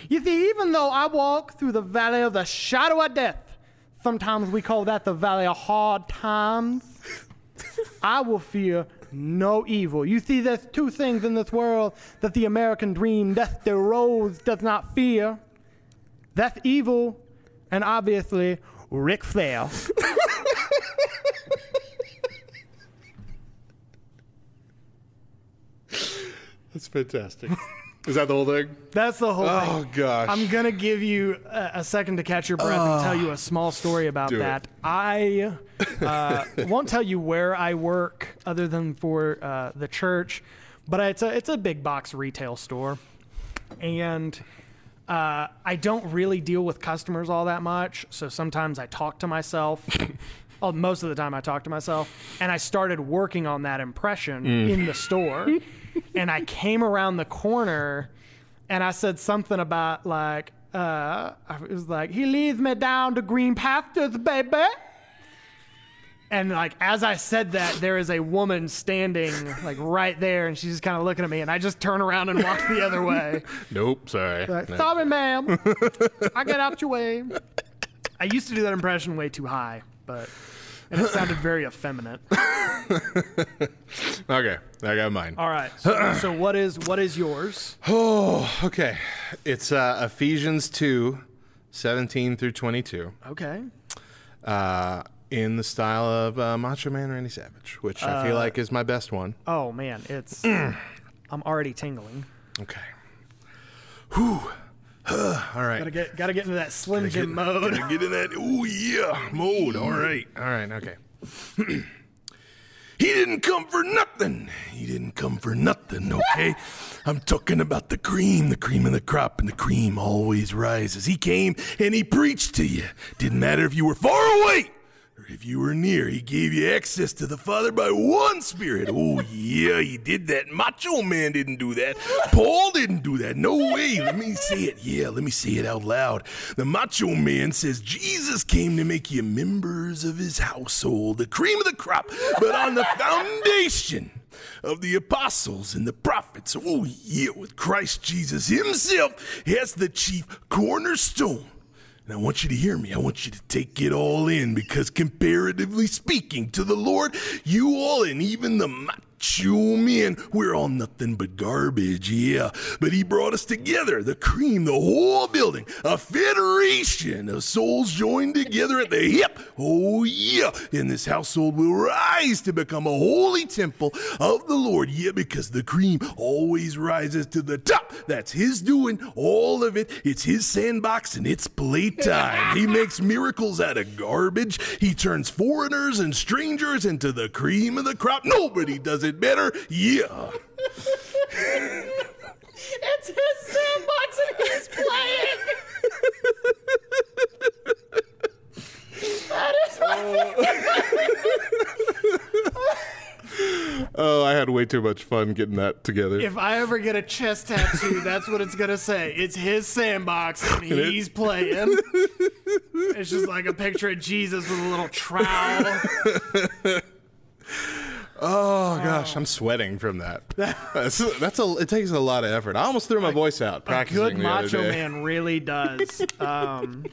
You see, even though I walk through the valley of the shadow of death, sometimes we call that the valley of hard times. I will fear no evil. You see, there's two things in this world that the American dream, Dusty Rhodes, does not fear. That's evil, and obviously Ric Flair. That's fantastic. Is that the whole thing? That's the whole thing. Oh, thing. gosh. I'm gonna give you a, a second to catch your breath and tell you a small story about Do it. that. I uh, won't tell you where I work, other than for uh, the church, but it's a it's a big box retail store, and uh, I don't really deal with customers all that much. So sometimes I talk to myself. Oh, most of the time I talk to myself, and I started working on that impression in the store, and I came around the corner, and I said something about like, uh, I was like, he leads me down to green pastures, baby. And like as I said that, there is a woman standing like right there, and she's just kind of looking at me, and I just turn around and walk the other way. Nope. Sorry. Like, No. sorry, ma'am. I get out your way. I used to do that impression way too high, but and it sounded very effeminate. Okay, I got mine. All right. So, so what is what is yours? Oh, okay. It's uh, Ephesians 2, 17 through 22, Okay. uh, in the style of uh, Macho Man Randy Savage, which I Uh, feel like is my best one. Oh man, it's I'm already tingling. Okay. Whew. All right. Gotta get gotta get into that Slim Jim mode. Gotta get in that oh yeah mode. All right. All right. Okay. He didn't come for nothing. He didn't come for nothing, okay? I'm talking about the cream, the cream of the crop, and the cream always rises. He came and he preached to you. Didn't matter if you were far away if you were near. He gave you access to the Father by one Spirit. Oh, yeah, he did that. Macho Man didn't do that. Paul didn't do that. No way. Let me say it. Yeah, let me say it out loud. The Macho Man says Jesus came to make you members of his household, the cream of the crop, but on the foundation of the apostles and the prophets. Oh, yeah, with Christ Jesus himself as the chief cornerstone. And I want you to hear me. I want you to take it all in because, comparatively speaking to the Lord, you all and even the macho men, we're all nothing but garbage, yeah. But He brought us together, the cream, the whole building, a federation of souls joined together at the hip. Oh, yeah. And this household will rise to become a holy temple of the Lord, yeah, because the cream always rises to the top. That's His doing, all of it. It's His sandbox and it's playtime. He makes miracles out of garbage. He turns foreigners and strangers into the cream of the crop. Nobody does it better. Yeah. it's his sandbox and he's playing. that is oh. oh, I had way too much fun getting that together. If I ever get a chest tattoo, that's what it's gonna say. It's his sandbox and he's playing. It's just like a picture of Jesus with a little trowel. oh gosh, I'm sweating from that. That's, that's a. It takes a lot of effort. I almost threw my voice out A practicing good the other macho day. man really does. Um,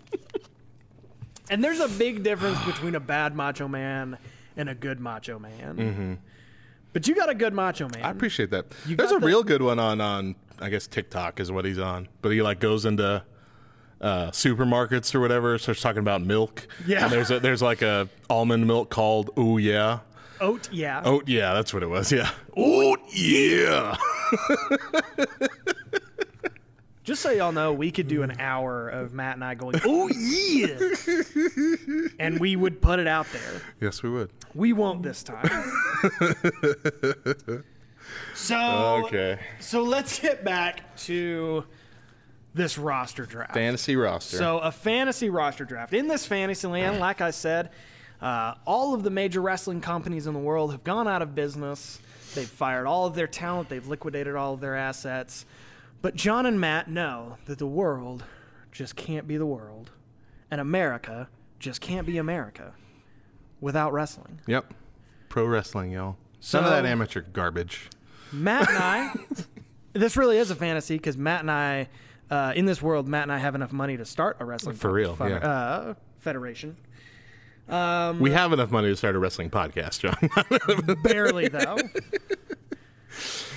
and there's a big difference between a bad macho man and a good macho man. But you got a good macho man. Mm-hmm. I appreciate that. You There's a got the- real good one on on I guess TikTok is what he's on, but he like goes into uh, supermarkets or whatever, starts talking about milk. Yeah. and there's a, there's like a almond milk called Oh yeah, Oat, yeah. oh yeah, that's what it was. Yeah, Oh, yeah. Just so y'all know, we could do an hour of Matt and I going, oh yeah, and we would put it out there. yes we would. We won't this time. so Okay, so let's get back to this roster draft. fantasy roster. So a fantasy roster draft. In this fantasy land, like I said, uh, all of the major wrestling companies in the world have gone out of business. They've fired all of their talent. They've liquidated all of their assets. But John and Matt know that the world just can't be the world, and America just can't be America without wrestling. yep, pro wrestling, y'all. None of that amateur garbage. Matt and I, this really is a fantasy because Matt and I, uh, in this world, Matt and I have enough money to start a wrestling For real, yeah. uh, federation. We have enough money to start a wrestling podcast, John. Barely though.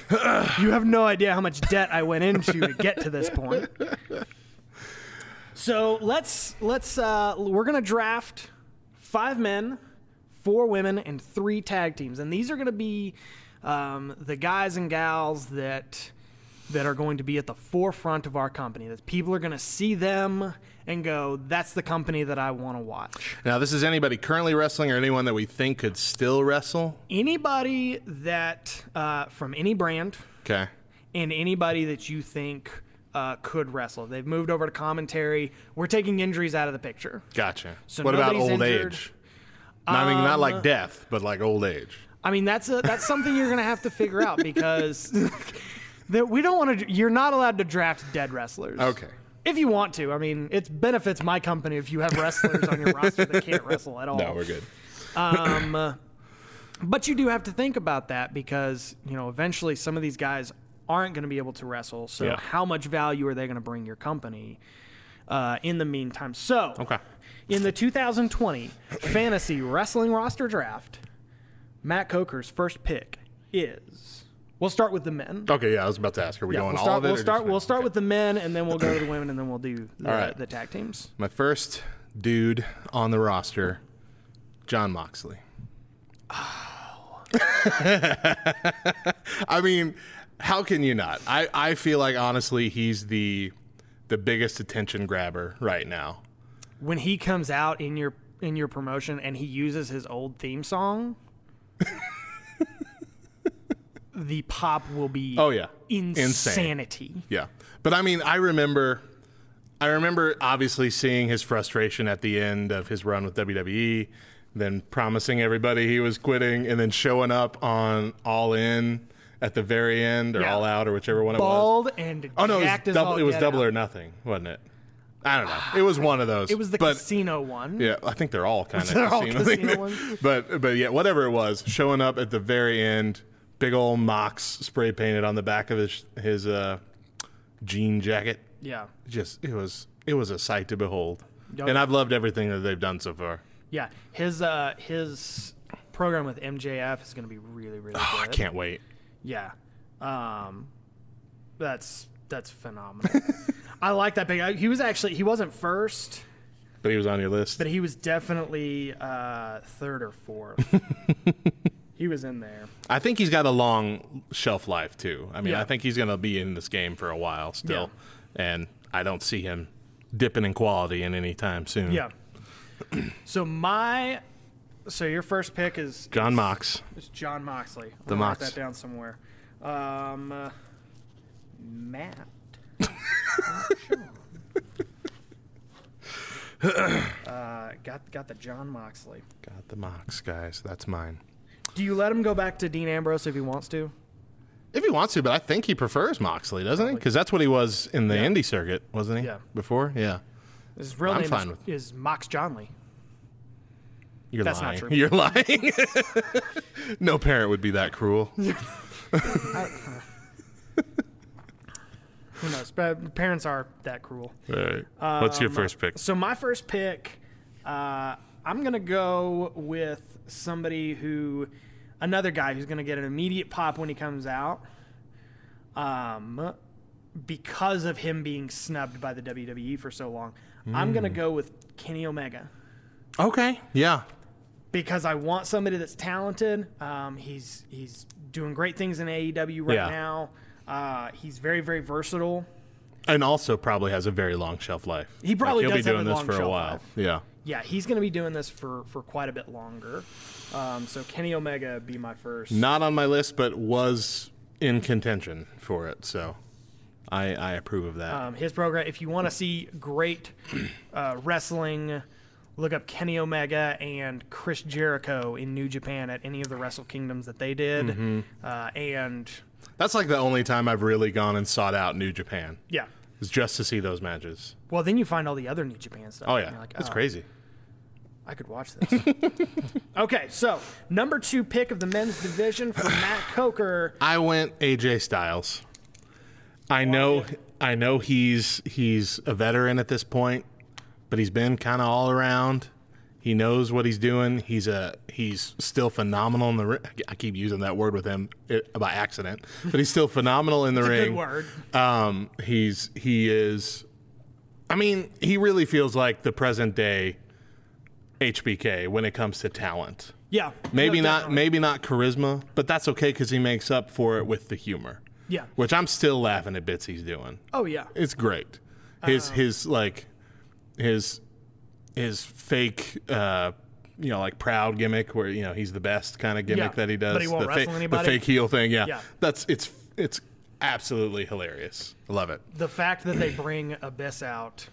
you have no idea how much debt I went into to get to this point. So let's let's uh, we're gonna draft five men, four women, and three tag teams, and these are gonna be um, the guys and gals that that are going to be at the forefront of our company. That people are going to see them and go, "That's the company that I want to watch." Now, this is anybody currently wrestling or anyone that we think could still wrestle. Anybody that uh, from any brand Okay. and anybody that you think uh, could wrestle. They've moved over to commentary. We're taking injuries out of the picture. Gotcha. So what about old injured. age? I mean, not Um, like death, but like old age. I mean, that's a, that's something you're going to have to figure out because that we don't want to. You're not allowed to draft dead wrestlers. Okay. If you want to, I mean, it benefits my company if you have wrestlers on your roster that can't wrestle at all. No, we're good. Um, uh, but you do have to think about that because you know eventually some of these guys aren't going to be able to wrestle. So Yeah. how much value are they going to bring your company? Uh, in the meantime, so Okay. in the 2020 fantasy wrestling roster draft, Matt Coker's first pick is. We'll start with the men. Okay, yeah, I was about to ask. Are we Yeah, going we'll all start. of it? We'll start. We'll start Okay. with the men, and then we'll go to the women, and then we'll do the, All right. the tag teams. My first dude on the roster, Jon Moxley. Oh. I mean, how can you not? I, I feel like honestly he's the the biggest attention grabber right now. when he comes out in your in your promotion and he uses his old theme song, the pop will be Oh yeah. insanity. Yeah. But I mean, I remember I remember obviously seeing his frustration at the end of his run with WWE, then promising everybody he was quitting and then showing up on All In at the very end or Yeah. All Out or whichever one it was. Bald and Oh no, it was as double it was double out. or nothing, wasn't it? I don't know. It was one of those. It was the but, casino one. Yeah, I think they're all kind of They're all casino casino ones. But but yeah, whatever it was, showing up at the very end, big old Mox spray painted on the back of his his uh, jean jacket. Yeah. Just it was it was a sight to behold. Yep. And I've loved everything that they've done so far. Yeah. His uh his program with MJF is going to be really really Oh, I can't wait. Yeah. Um that's that's phenomenal. I like that big. I- He was actually he wasn't first, But he was on your list. but he was definitely uh third or fourth. he was in there. I think he's got a long shelf life too. I mean, Yeah. I think he's going to be in this game for a while still, and I don't see him dipping in quality in any time soon. Yeah. so my so your first pick is Jon Mox. is Jon Moxley. The I'll Mox. Write that down somewhere. Um, uh, Matt. uh, got got the Jon Moxley. Got the Mox, guys. That's mine. Do you let him go back to Dean Ambrose if he wants to? If he wants to, but I think he prefers Moxley, doesn't he? Because that's what he was in the indie circuit, wasn't he? Yeah. Before, yeah. His real I'm name fine is, with- is Mox Johnley. You're That's not lying. true. You're lying. no parent would be that cruel. Who knows? But parents are that cruel. All right. What's your Um, first pick? So my first pick, uh, I'm gonna go with somebody who, another guy who's gonna get an immediate pop when he comes out, um, because of him being snubbed by the WWE for so long. I'm Hmm. gonna go with Kenny Omega Okay. Yeah. because I want somebody that's talented. Um, he's he's doing great things in AEW right Yeah. now. Uh, he's very very versatile. And also probably has a very long shelf life. He probably like, he'll does be have doing this long for a while. life. Yeah. Yeah, he's going to be doing this for, for quite a bit longer. Um, so Kenny Omega be my first. Not on my list, but was in contention for it. So I, I approve of that. Um, his program. If you want to see great uh, wrestling, look up Kenny Omega and Chris Jericho in New Japan at any of the Wrestle Kingdoms that they did. Mm-hmm. Uh, and That's like the only time I've really gone and sought out New Japan. yeah, Is just to see those matches. well then you find all the other New Japan stuff. Oh yeah, like, it's oh, crazy. I could watch this. okay, so number two pick of the men's division for Matt Coker. I went AJ Styles. I know I know he's he's a veteran at this point, but he's been kind of all around. He knows what he's doing. He's a he's still phenomenal in the ring. I keep using that word with him it, by accident, but he's still phenomenal in the ring. good word. Um, he's he is. I mean, he really feels like the present day HBK when it comes to talent. Yeah, Maybe no, not maybe not charisma, but that's okay because he makes up for it with the humor. Yeah. which I'm still laughing at bits he's doing. Oh yeah. It's great. His his like his his fake uh you know like proud gimmick where you know he's the best kind of gimmick Yeah, that he does. but he won't the, wrestle the anybody? fake heel thing. Yeah. Yeah. That's it's it's absolutely hilarious. I love it. The fact that they bring Abyss out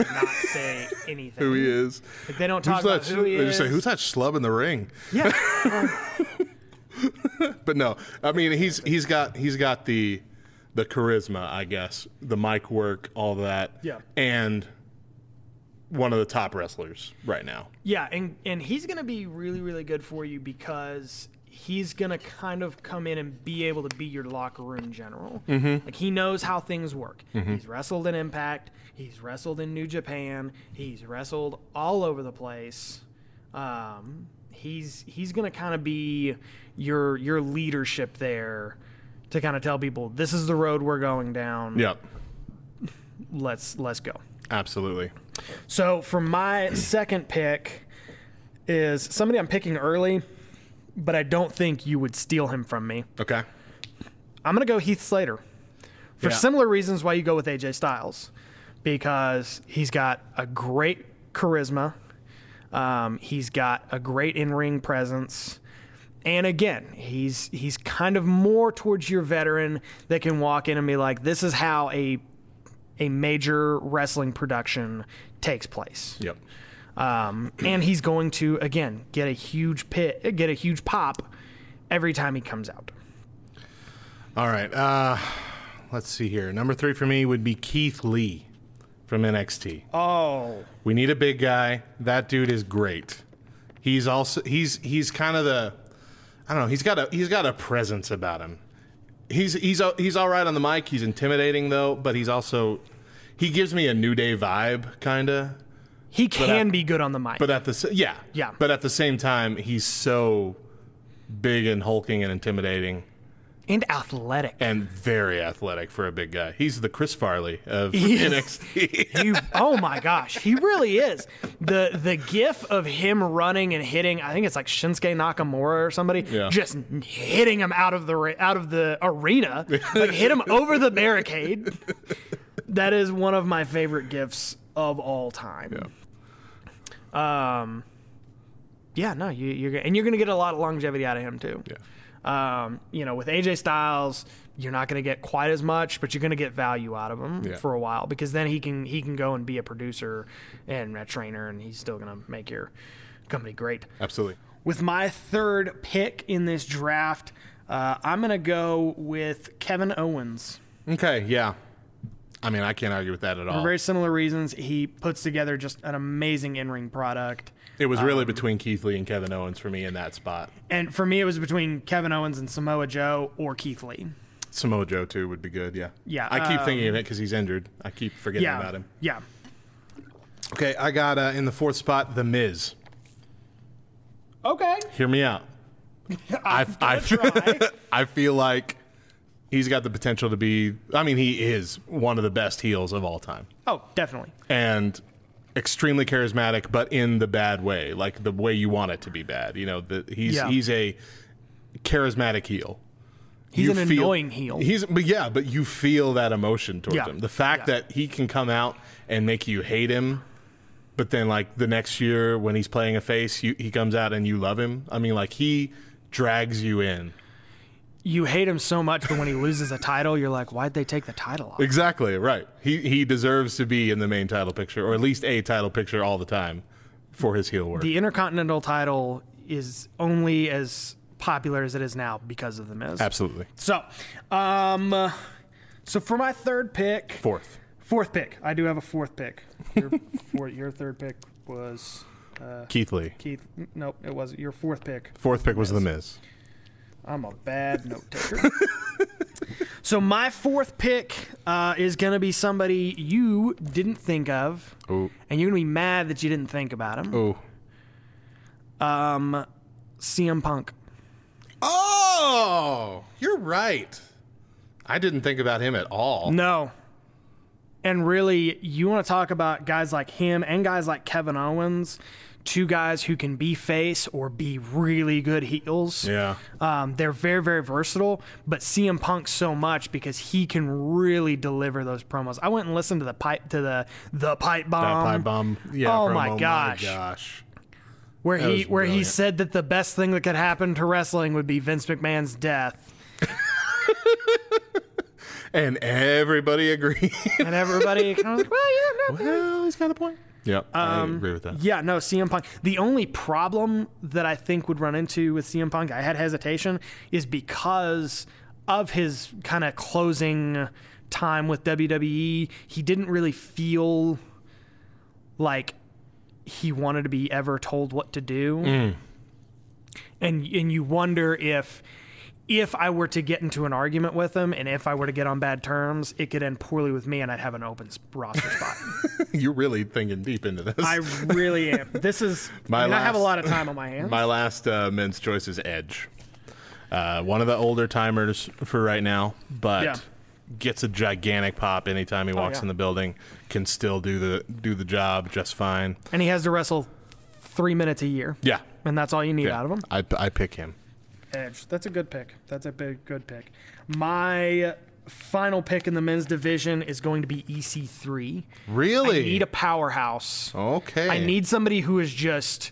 and not say anything. Who he is. Like they don't talk Who's about that? who he they is. just say, "Who's that schlub in the ring?" Yeah. But no, I mean he's he's got he's got the the charisma, I guess, the mic work, all that. Yeah. And one of the top wrestlers right now. Yeah, and and he's gonna be really really good for you because he's gonna kind of come in and be able to be your locker room general. Mm-hmm. Like he knows how things work. He's wrestled in Impact. He's wrestled in New Japan. He's wrestled all over the place. Um, he's he's gonna kind of be your your leadership there to kind of tell people this is the road we're going down. Yep. Let's let's go. Absolutely. So for my second pick is somebody I'm picking early, but I don't think you would steal him from me. Okay. I'm gonna go Heath Slater for Yeah. similar reasons why you go with AJ Styles, because he's got a great charisma, um, he's got a great in-ring presence, and again, he's he's kind of more towards your veteran that can walk in and be like, "This is how a a major wrestling production takes place." Yep. Um, and he's going to again get a huge pit, get a huge pop every time he comes out. All right. Uh, let's see here. Number three for me would be Keith Lee from NXT. Oh, We need a big guy. That dude is great. He's also he's he's kind of the I don't know. He's got a he's got a presence about him. He's he's he's all right on the mic. He's intimidating though, but he's also he gives me a New Day vibe, kind of. He can I- be good on the mic. But at the yeah Yeah. But at the same time, he's so big and hulking and intimidating and athletic. and very athletic for a big guy. He's the Chris Farley of He. NXT. You, oh my gosh, he really is. The the gif of him running and hitting, I think it's like Shinsuke Nakamura or somebody, Yeah. just hitting him out of the out of the arena, like hit him over the barricade. That is one of my favorite gifs of all time. Um, yeah, no, you, you're and you're gonna get a lot of longevity out of him too. yeah. Um, you know, with AJ Styles, you're not going to get quite as much, but you're going to get value out of him Yeah. for a while because then he can he can go and be a producer and a trainer, and he's still going to make your company great. Absolutely. With my third pick in this draft, uh, I'm going to go with Kevin Owens. Okay. Yeah. I mean, I can't argue with that at all. For very similar reasons, he puts together just an amazing in-ring product. It was Um, really between Keith Lee and Kevin Owens for me in that spot. And for me, it was between Kevin Owens and Samoa Joe or Keith Lee. Samoa Joe too would be good. Yeah. Yeah, I keep um, thinking of it because he's injured. I keep forgetting Yeah, about him. yeah. Okay, I got uh, in the fourth spot the Miz. Okay. Hear me out. I, I, try. I feel like he's got the potential to be. I mean, he is one of the best heels of all time, Oh, definitely. and extremely charismatic, but in the bad way, like the way you want it to be bad. You know, the, he's Yeah. he's a charismatic heel. He's You an feel- annoying heel. He's but yeah, but you feel that emotion towards Yeah. him. The fact Yeah. that he can come out and make you hate him, but then like the next year when he's playing a face, you, he comes out and you love him. I mean, like he drags you in. You hate him so much, but when he loses a title, you're like, why'd they take the title off? Exactly right. He he deserves to be in the main title picture, or at least a title picture all the time for his heel work. The Intercontinental title is only as popular as it is now because of the Miz. Absolutely. So, um, so for my third pick, Fourth. fourth pick, I do have a fourth pick. Your, your third pick was Keith Lee. Keith. Nope, it wasn't. Your fourth pick. Fourth pick was the Miz. I'm a bad note taker. so my fourth pick uh, is gonna be somebody you didn't think of, Oh and you're gonna be mad that you didn't think about him. oh Um, CM Punk. oh! You're right. I didn't think about him at all. No, And really, you want to talk about guys like him and guys like Kevin Owens, two guys who can be face or be really good heels. Yeah. Um, they're very, very versatile, but CM Punk so much because he can really deliver those promos. I went and listened to the pipe to the the pipe That bomb, pipe bomb. Yeah. oh promo, my gosh. gosh. where That he where he said that the best thing that could happen to wrestling would be Vince McMahon's death, And everybody agreed. and everybody kind of was like, well, yeah, no, well, he's got a point. Yep. I um, agree with that. Yeah, no, CM Punk. The only problem that I think would run into with CM Punk, I had hesitation, is because of his kind of closing time with WWE. He didn't really feel like he wanted to be ever told what to do. Mm. And and you wonder if if I were to get into an argument with him and if I were to get on bad terms, it could end poorly with me and I'd have an open roster spot. You're really thinking deep into this. I really am. This is. My I, mean, I have a lot of time on my hands. My last uh, men's choice is Edge. Uh, one of the older timers for right now, but Yeah. gets a gigantic pop anytime he walks yeah. in the building. Can still do the do the job just fine. and he has to wrestle three minutes a year, Yeah, and that's all you need yeah. out of him. I I pick him. Edge. That's a good pick. That's a big good pick. My final pick in the men's division is going to be EC3. Really? I need a powerhouse. okay. I need somebody who is just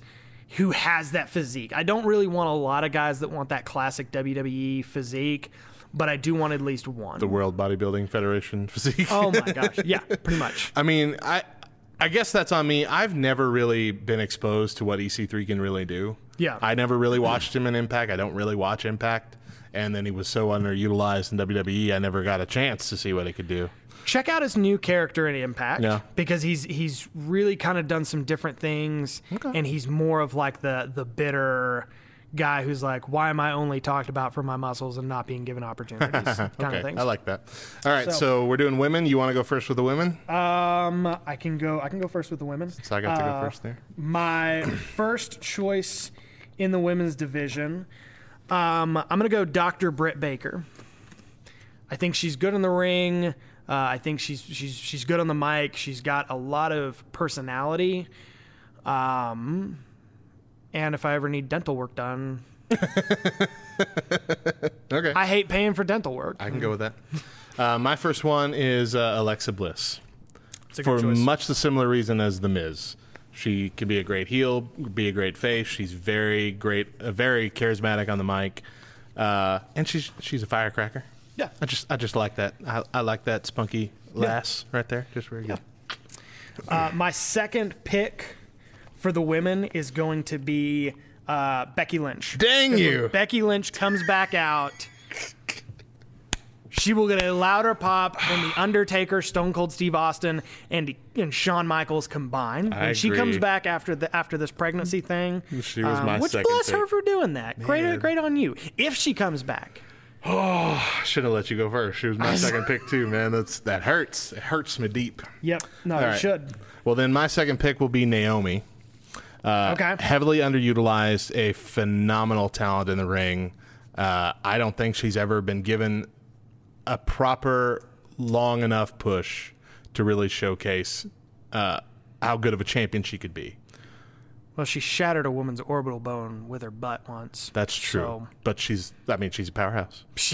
who has that physique. I don't really want a lot of guys that want that classic WWE physique, but I do want at least one. the World Bodybuilding Federation physique. oh my gosh. Yeah, pretty much. I mean, I I guess that's on me. I've never really been exposed to what EC3 can really do. Yeah. I never really watched him in Impact. I don't really watch Impact. And then he was so underutilized in WWE, I never got a chance to see what he could do. check out his new character in Impact Yeah. because he's he's really kind of done some different things and he's more of like the the bitter guy who's like why am I only talked about for my muscles and not being given opportunities kind okay, of things. I like that. All right, so, So- we're doing women. You want to go first with the women? um I can go I can go first with the women. so I got to go uh, first there. My first choice in the women's division, um, I'm going to go Dr. Britt Baker. I think she's good in the ring. Uh, I think she's she's she's good on the mic. She's got a lot of personality. Um, and if I ever need dental work done, Okay. I hate paying for dental work. I can go with that. Uh, my first one is uh, Alexa Bliss. It's a for good choice. much the similar reason as the Miz. She can be a great heel, be a great face. She's very great, uh, very charismatic on the mic, uh, and she's she's a firecracker. Yeah. I just I just like that. I, I like that spunky lass right there. Just very good. Uh, my second pick for the women is going to be uh, Becky Lynch. Dang you! Becky Lynch comes back out. She will get a louder pop than The Undertaker, Stone Cold Steve Austin, and and Shawn Michaels combined. I When she agree. comes back after the after this pregnancy thing, She was my which second bless her for doing that. Great, Man. great on you. If she comes back, Oh, I should have let you go first. She was my second pick too, man. That's that hurts. It hurts me deep. yep, no, All you right. should. Well, then my second pick will be Naomi. Uh, Okay. Heavily underutilized, a phenomenal talent in the ring. Uh, I don't think she's ever been given a proper, long enough push to really showcase uh, how good of a champion she could be. Well, she shattered a woman's orbital bone with her butt once. That's true. So- But she's, I mean, she's a powerhouse.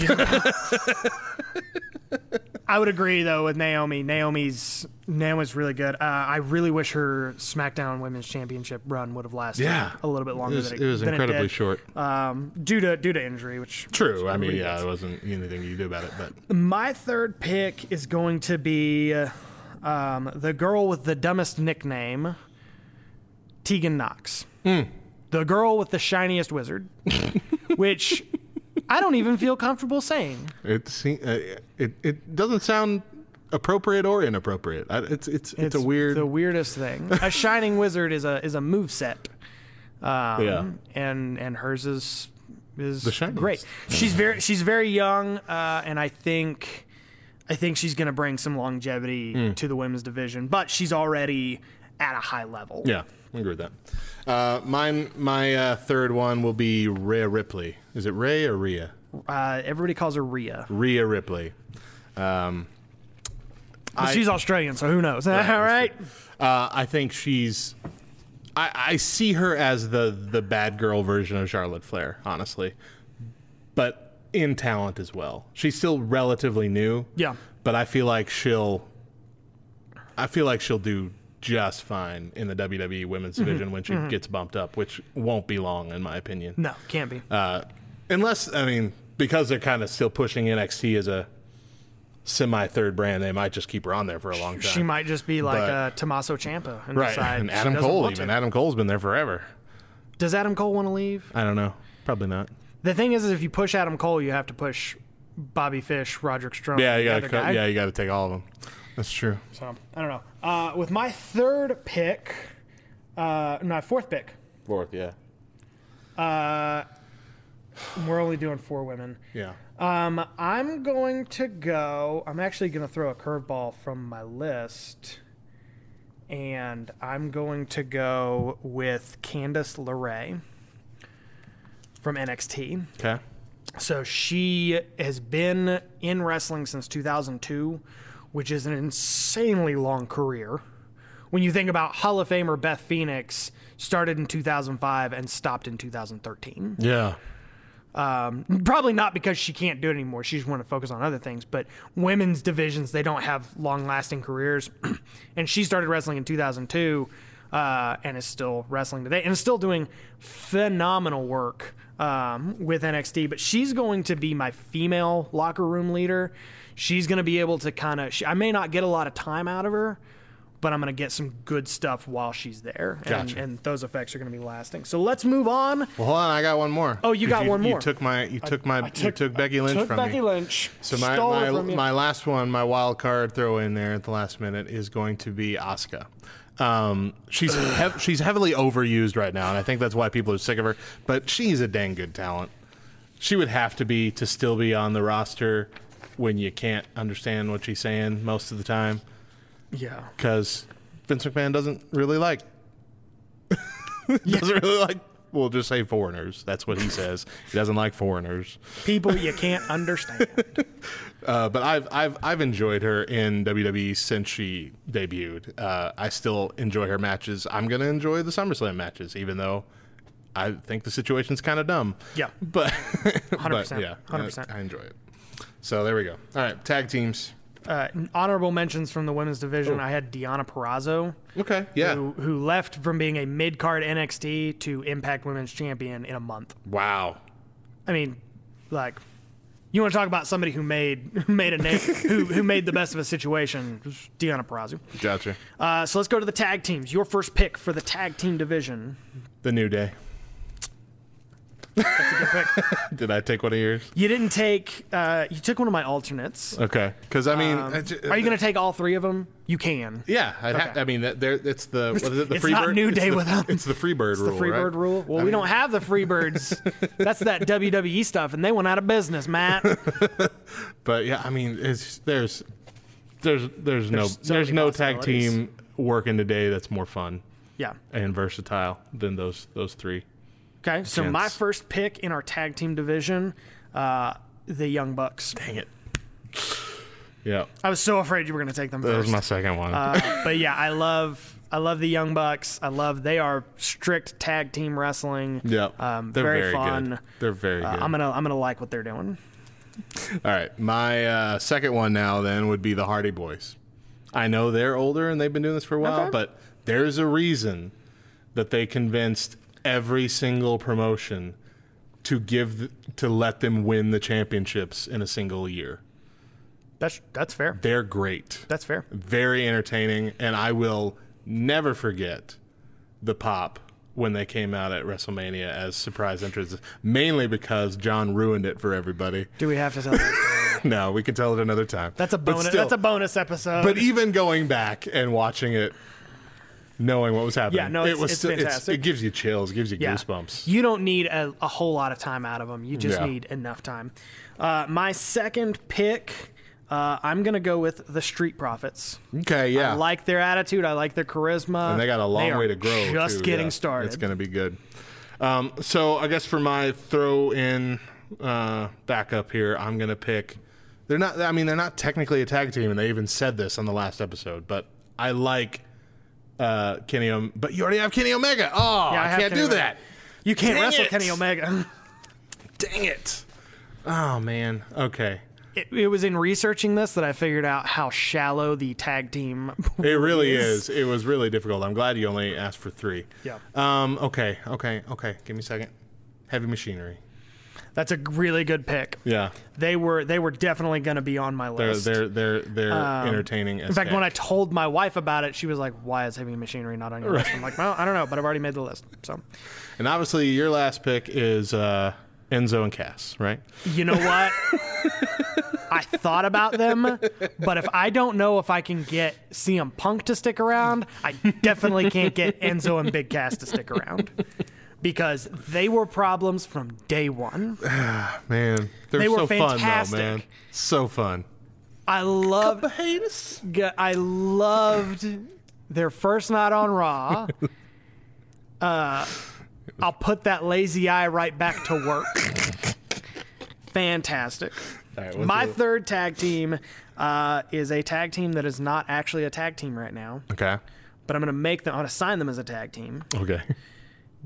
I would agree though with Naomi. Naomi's Naomi's really good. Uh, I really wish her SmackDown Women's Championship run would have lasted Yeah. a little bit It longer. was, than it was than incredibly did, short. um, due to due to injury. Which True. I mean, yeah, gets. it wasn't anything you do about it. But My third pick is going to be uh, um, the girl with the dumbest nickname, Tegan Nox. Hmm. The girl with the shiniest wizard, which I don't even feel comfortable saying. it se- uh, it it doesn't sound appropriate or inappropriate. I, it's, it's it's a weird. the weirdest thing. A shining wizard is a is a move set. Um, Yeah. and and hers is is The shiniest. great. She's very she's very young, uh, and I think I think she's going to bring some longevity Hmm. to the women's division. But she's already at a high level. Yeah, I agree with that. Uh, mine, my uh, third one will be Rhea Ripley. Is it Ray or Rhea? Uh, everybody calls her Rhea. Rhea Ripley. Um, She's Australian, so who knows? All right. Uh, I think she's. I, I see her as the the bad girl version of Charlotte Flair, honestly, but in talent as well. She's still relatively new. Yeah. but I feel like she'll. I feel like she'll do just fine in the WWE Women's Mm-hmm. Division when she gets bumped up, which won't be long, in my opinion. No, can't be. Uh, unless I mean, because they're kind of still pushing NXT as a semi third brand, they might just keep her on there for a long time. She might just be like But- uh, Tommaso Ciampa and right, decide and Adam Cole even. to. Adam Cole's been there forever. Does Adam Cole want to leave? I don't know. Probably not. The thing is, is if you push Adam Cole, you have to push Bobby Fish, Roderick Strong. Yeah, you gotta other cut, guy. yeah, you gotta take all of them. That's true. So I don't know. Uh, with my third pick, uh, no, fourth pick. Fourth, yeah, Uh, we're only doing four women. yeah. Um, I'm going to go. I'm actually going to throw a curveball from my list, and I'm going to go with Candice LeRae from NXT. Okay. So she has been in wrestling since 2002, which is an insanely long career. When you think about Hall of Famer Beth Phoenix started in 2005 and stopped in 2013. Yeah. Um, probably not because she can't do it anymore. She just want to focus on other things. But women's divisions, they don't have long lasting careers. and she started wrestling in 2002 uh, and is still wrestling today and is still doing phenomenal work um, with NXT. But she's going to be my female locker room leader. She's going to be able to kind of, I may not get a lot of time out of her. But I'm going to get some good stuff while she's there, and, Gotcha. and those effects are going to be lasting. So let's move on. Well, hold on. I got one more. Oh, you got one more. You took my. You took my. you took- took Becky Lynch Took from Becky me. Lynch. So my stole my, from you. my last one, my wild card throw in there at the last minute is going to be Asuka. Um, she's hev- she's heavily overused right now, and I think that's why people are sick of her. But she's a dang good talent. She would have to be to still be on the roster when you can't understand what she's saying most of the time yeah. because Vince McMahon doesn't really like doesn't really like. We'll just say foreigners. That's what he says. He doesn't like foreigners. People you can't understand. Uh, but I've I've I've enjoyed her in WWE since she debuted. Uh, I still enjoy her matches. I'm gonna enjoy the SummerSlam matches, even though I think the situation's kind of dumb. Yeah. but, but 100%, yeah, 100%. I, I enjoy it. So there we go. All right, tag teams. Uh, honorable mentions from the women's division. I had Deonna Purrazzo, Okay, yeah. who, who left from being a mid card NXT to Impact Women's Champion in a month. Wow. I mean, like, you want to talk about somebody who made who made a name, who who made the best of a situation? Deonna Purrazzo. Gotcha. Uh, so let's go to the tag teams. Your first pick for the tag team division. The New Day. That's a good pick. Did I take one of yours? You didn't take. Uh, you took one of my alternates. Okay, because I mean, Um, I ju- are you going to take all three of them? You can. Yeah, I'd ha- Okay. I mean, that there. It's the what is it? The It's free not bird. New it's Day the, without- It's the Freebird rule. the Freebird right? rule. Well, we don't have the Freebirds. That's that WWE stuff, and they went out of business, Matt. But yeah, I mean, it's there's there's there's, no so there's many no tag possibilities. team working today that's more fun Yeah. and versatile than those those three. Okay. So Chance. my first pick in our tag team division, uh, the Young Bucks. Dang it. Yeah, I was so afraid you were going to take them that was my second one. Uh, but yeah, I love I love the Young Bucks. I love they are strict tag team wrestling. yeah, Um, they're very, very, fun. good. They're very Uh, good. I'm gonna I'm gonna like what they're doing. All right, my uh, second one now then would be the Hardy Boys. I know they're older and they've been doing this for a while, Okay. but there's a reason that they convinced every single promotion to give th- to let them win the championships in a single year. That's that's fair. They're great. That's fair. very entertaining, and I will never forget the pop when they came out at WrestleMania as surprise entrants, mainly because John ruined it for everybody. Do we have to tell that? No, we can tell it another time. That's a bonus. still- that's a bonus episode. But even going back and watching it, knowing what was happening, Yeah, no, it it's- was it's still, fantastic. it gives you chills, it gives you yeah. goosebumps. You don't need a, a whole lot of time out of them. You just Yeah. need enough time. Uh, my second pick, uh, I'm gonna go with the Street Profits. Okay, yeah, I like their attitude. I like their charisma. and they got a long way to grow. Just too, getting yeah. started. It's going to be good. Um, so I guess for my throw in uh, backup here, I'm going to pick They're not. I mean, they're not technically a tag team, and they even said this on the last episode. But I like uh, Kenny. Om- but you already have Kenny Omega. Oh, Yeah, I I, can't Kenny do Omega. that. You can't Dang wrestle it. Kenny Omega. Dang it. Oh man. Okay. It, it was in researching this that I figured out how shallow the tag team. It really is. It was really difficult. I'm glad you only asked for three. Yeah. Um. Okay. Okay. Okay. Give me a second. Heavy machinery. That's a really good pick. Yeah. They were they were definitely going to be on my They're list. they're they're they're entertaining. in fact, when I told my wife about it, she was like, "Why is heavy machinery not on your list?" I'm like, "Well, I don't know, but I've already made the list." So, and obviously your last pick is uh, Enzo and Cass, right? you know what? I thought about them, but if I don't know if I can get CM Punk to stick around, I definitely can't get Enzo and Big Cass to stick around because they were problems from day one. Man, they're They were so fantastic. fun though, man. So fun. I love G- I loved their first night on Raw. Uh, I'll put that lazy eye right back to work. Fantastic. All right, what's My the- third tag team uh, is a tag team that is not actually a tag team right now, Okay. but I'm going to make them. I'm going to sign them as a tag team. Okay.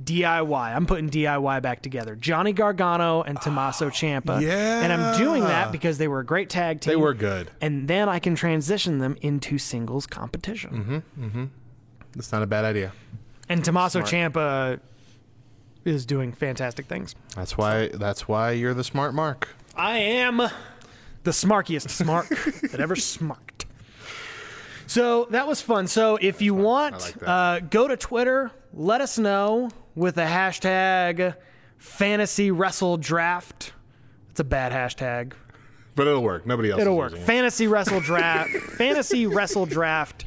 DIY. I'm putting DIY back together. Johnny Gargano and Tommaso Ciampa. yeah. And I'm doing that because they were a great tag team. They were good. And then I can transition them into singles competition. Mm-hmm. That's not a bad idea. And Tommaso Ciampa is doing fantastic things. That's why. That's why you're the smart Mark. I am the smarkiest smart that ever smarked. So that was fun. So if you want, like uh, go to Twitter, let us know with the hashtag fantasy wrestle draft. It's a bad hashtag. But it'll work. Nobody else. It'll work. it. Fantasy wrestle draft. fantasy wrestle draft.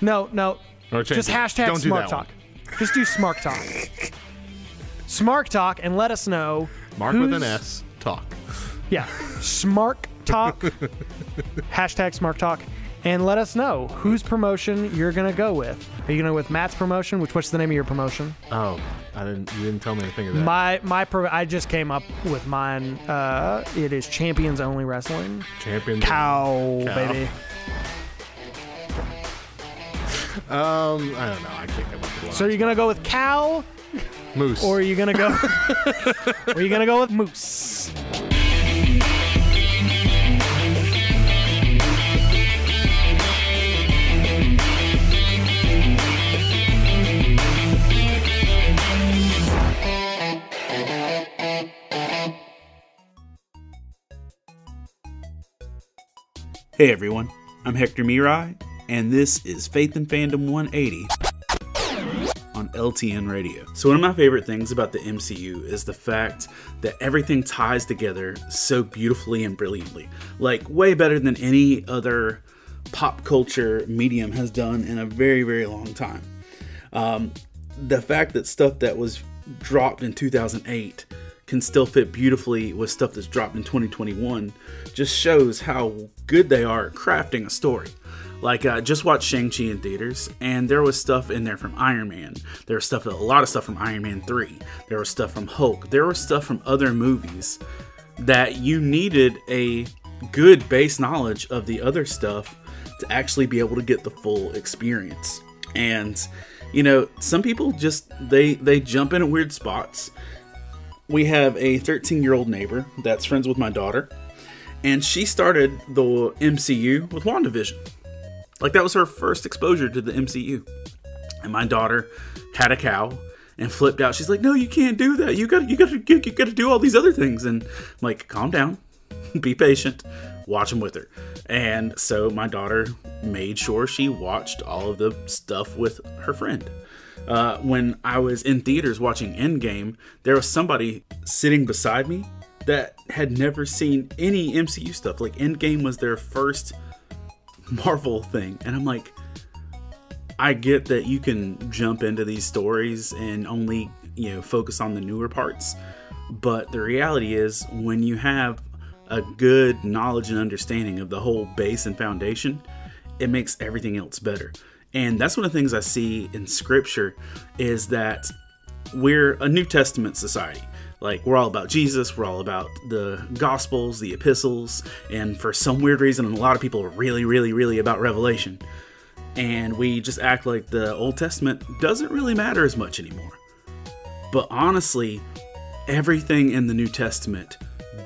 No, no. Just it. hashtag Don't do smart talk. one. Just do smart talk. Smart talk and let us know. Mark with an S. Talk. Yeah. Smart talk. hashtag smart talk. And let us know whose promotion you're gonna go with. Are you gonna go with Matt's promotion? Which what's the name of your promotion? Oh, I didn't. You didn't tell me anything of that. My my pro, I just came up with mine. Uh, it is Champions Only Wrestling. Champions. Cow, Cow. baby. Um, I don't know. I can't come up with one. So are you gonna go with cow, Moose. or are you gonna go? or are you gonna go with moose? Hey everyone, I'm Hector Mirai, and this is Faith and Fandom 180 on LTN Radio. So, one of my favorite things about the MCU is the fact that everything ties together so beautifully and brilliantly. Like, way better than any other pop culture medium has done in a very, very long time. Um, the fact that stuff that was dropped in 2008 can still fit beautifully with stuff that's dropped in 2021 just shows how good they are at crafting a story. Like, uh, just watched Shang-Chi in theaters, and there was stuff in there from Iron Man. There was stuff, a lot of stuff from Iron Man 3. There was stuff from Hulk. There was stuff from other movies that you needed a good base knowledge of the other stuff to actually be able to get the full experience. And you know, some people just they they jump in at weird spots. We have a 13-year-old neighbor that's friends with my daughter, and she started the MCU with WandaVision. Like that was her first exposure to the MCU. And my daughter had a cow and flipped out. She's like, "No, you can't do that. You got to you got to you got to do all these other things." And I'm like, "Calm down. Be patient. Watch them with her." And so my daughter made sure she watched all of the stuff with her friend. Uh, when I was in theaters watching Endgame, there was somebody sitting beside me that had never seen any MCU stuff. Like Endgame was their first Marvel thing, and I'm like, I get that you can jump into these stories and only, you know, focus on the newer parts. But the reality is, when you have a good knowledge and understanding of the whole base and foundation, it makes everything else better. And that's one of the things I see in scripture is that we're a New Testament society. Like, we're all about Jesus, we're all about the Gospels, the epistles, and for some weird reason, a lot of people are really, really, really about Revelation. And we just act like the Old Testament doesn't really matter as much anymore. But honestly, everything in the New Testament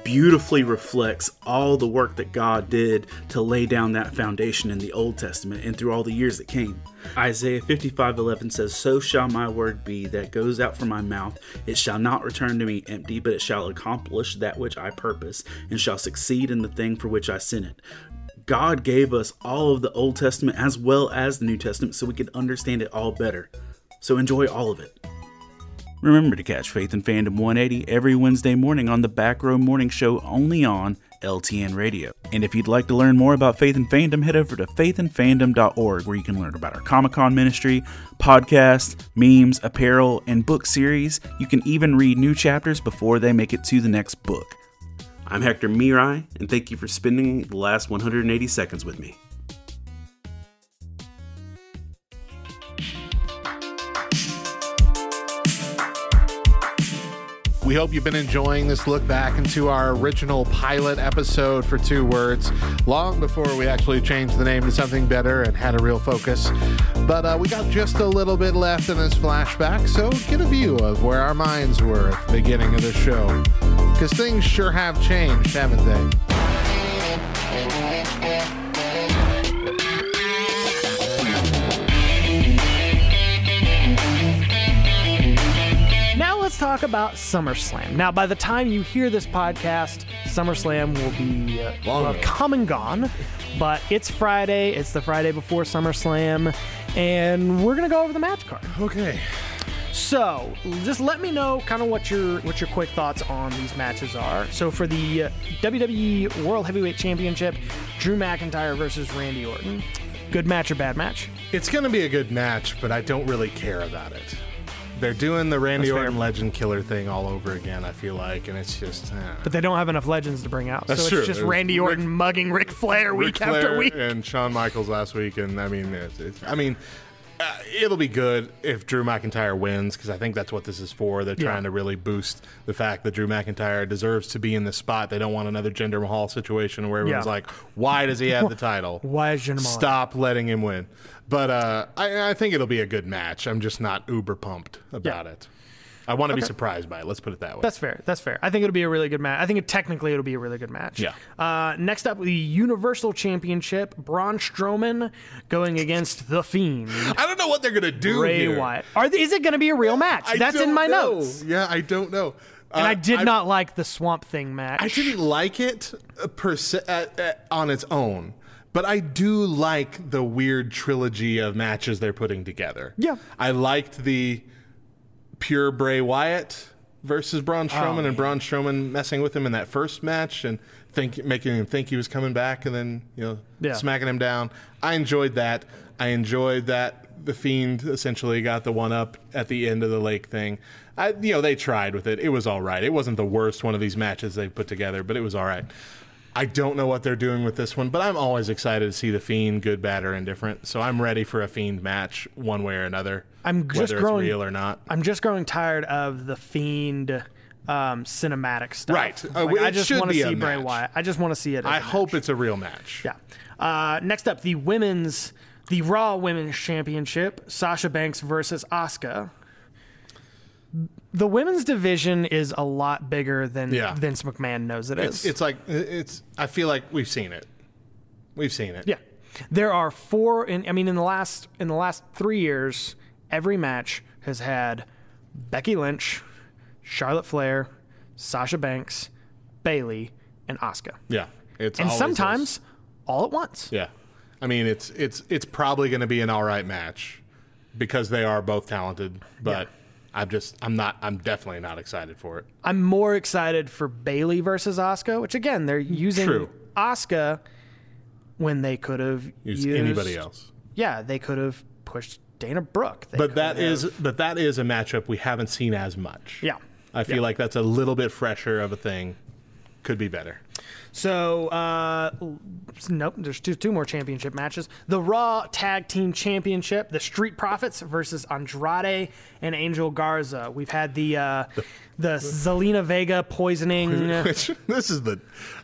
beautifully reflects all the work that God did to lay down that foundation in the Old Testament and through all the years that came. Isaiah 55:11 says, "So shall my word be that goes out from my mouth; it shall not return to me empty, but it shall accomplish that which I purpose, and shall succeed in the thing for which I sent it." God gave us all of the Old Testament as well as the New Testament so we could understand it all better. So enjoy all of it. Remember to catch Faith and Fandom 180 every Wednesday morning on the Back Row Morning Show only on LTN Radio. And if you'd like to learn more about Faith and Fandom, head over to faithandfandom.org where you can learn about our Comic Con ministry, podcasts, memes, apparel, and book series. You can even read new chapters before they make it to the next book. I'm Hector Mirai, and thank you for spending the last 180 seconds with me. We hope you've been enjoying this look back into our original pilot episode for Two Words, long before we actually changed the name to something better and had a real focus. But uh, we got just a little bit left in this flashback, so get a view of where our minds were at the beginning of the show. Because things sure have changed, haven't they? Let's talk about SummerSlam. Now, by the time you hear this podcast, SummerSlam will be uh, Long will have come and gone. But it's Friday. It's the Friday before SummerSlam, and we're gonna go over the match card. Okay. So, just let me know kind of what your what your quick thoughts on these matches are. So, for the uh, WWE World Heavyweight Championship, Drew McIntyre versus Randy Orton. Good match or bad match? It's going to be a good match, but I don't really care about it. They're doing the Randy That's fair. Orton Legend Killer thing all over again, I feel like, and it's just. eh. But they don't have enough legends to bring out. That's so true. it's just There's Randy Ric- Orton mugging Ric Flair week Ric after week. and Shawn Michaels last week, and I mean, it's, it's, I mean, uh, it'll be good if Drew McIntyre wins because I think that's what this is for. They're Yeah. trying to really boost the fact that Drew McIntyre deserves to be in this spot. They don't want another Jinder Mahal situation where everyone's Yeah. like, "Why does he have the title? Why is Jinder Mahal- Stop letting him win." But uh, I, I think it'll be a good match. I'm just not uber pumped about Yeah. it. I want to be surprised by it. Let's put it that way. That's fair. That's fair. I think it'll be a really good match. I think it, technically it'll be a really good match. Yeah. Uh, next up, the Universal Championship, Braun Strowman going against The Fiend, I don't know what they're gonna do. Ray here. Wyatt. Are is it going to be a real match? I That's in my know. notes. Yeah, I don't know. And Uh, I did not like the Swamp Thing match. I didn't like it uh, per se, uh, uh, on its own, but I do like the weird trilogy of matches they're putting together. Yeah. I liked the pure Bray Wyatt versus Braun oh, Strowman, and Braun Strowman messing with him in that first match and think making him think he was coming back, and then you know Yeah. smacking him down. I enjoyed that. I enjoyed that the Fiend essentially got the one up at the end of the lake thing. I, you know, they tried with it. It was all right. It wasn't the worst one of these matches they put together, but it was all right. I don't know what they're doing with this one, but I'm always excited to see the Fiend, good, bad, or indifferent. So I'm ready for a Fiend match, one way or another. I'm just whether growing- it's real or not. I'm just growing tired of the Fiend um, cinematic stuff. Right. Uh, Like, I just want to see Bray. Wyatt. I just want to see it. As I hope match. it's a real match. Yeah. Uh, next up, the women's, the Raw Women's Championship, Sasha Banks versus Asuka. The women's division is a lot bigger than Yeah. Vince McMahon knows it is. It's, it's like it's. I feel like we've seen it. We've seen it. yeah. There are four. In, I mean, in the last in the last three years, every match has had Becky Lynch, Charlotte Flair, Sasha Banks, Bayley, and Asuka. Yeah. It's And sometimes all at once. Yeah. I mean, it's it's it's probably going to be an all right match because they are both talented, but. I'm just, I'm not, I'm definitely not excited for it. I'm more excited for Bayley versus Asuka, which again they're mm, using True. Asuka when they could have Use used anybody else. Yeah, they could have pushed Dana Brooke. They But that have- is, but that is a matchup we haven't seen as much. yeah. I feel Yeah. like that's a little bit fresher of a thing. Could be better. So, uh, nope, there's two, two more championship matches. The Raw Tag Team Championship, the Street Profits versus Andrade and Angel Garza. We've had the uh, the Zelina Vega poisoning. Which this is the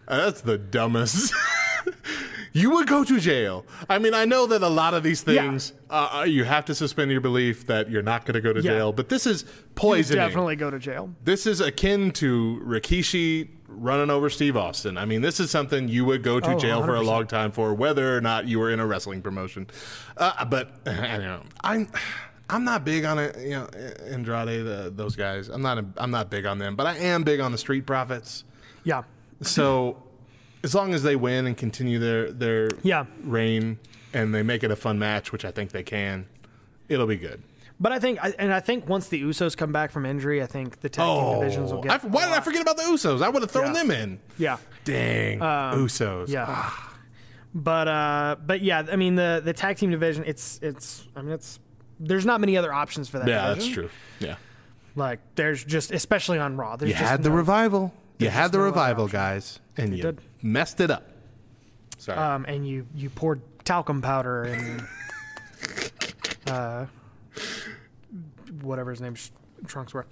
uh, that's the dumbest. you would go to jail. I mean, I know that a lot of these Yeah. things uh, you have to suspend your belief that you're not going to go to Yeah. jail, but this is poisoning. Definitely go to jail. This is akin to Rikishi running over Steve Austin. I mean, this is something you would go to Oh, jail for a long time for, whether or not you were in a wrestling promotion. Uh, but I don't know. I'm. I'm not big on it, you know, Andrade, the, those guys. I'm not. A, I'm not big on them, but I am big on the Street Profits. Yeah. So, as long as they win and continue their their Yeah. reign, and they make it a fun match, which I think they can, it'll be good. But I think, and I think once the Usos come back from injury, I think the tag team divisions will Oh, get. I, why did I forget about the Usos? I would have thrown Yeah. them in. Yeah. Dang, Usos. Yeah. but uh but yeah, I mean the the tag team division it's it's I mean it's there's not many other options for that. Yeah, that's true. Yeah. Like there's just especially on Raw. There's You just had the revival. You had the no revival, guys, and you did. messed it up. Sorry. um and you you poured talcum powder and uh whatever his name's trunks were.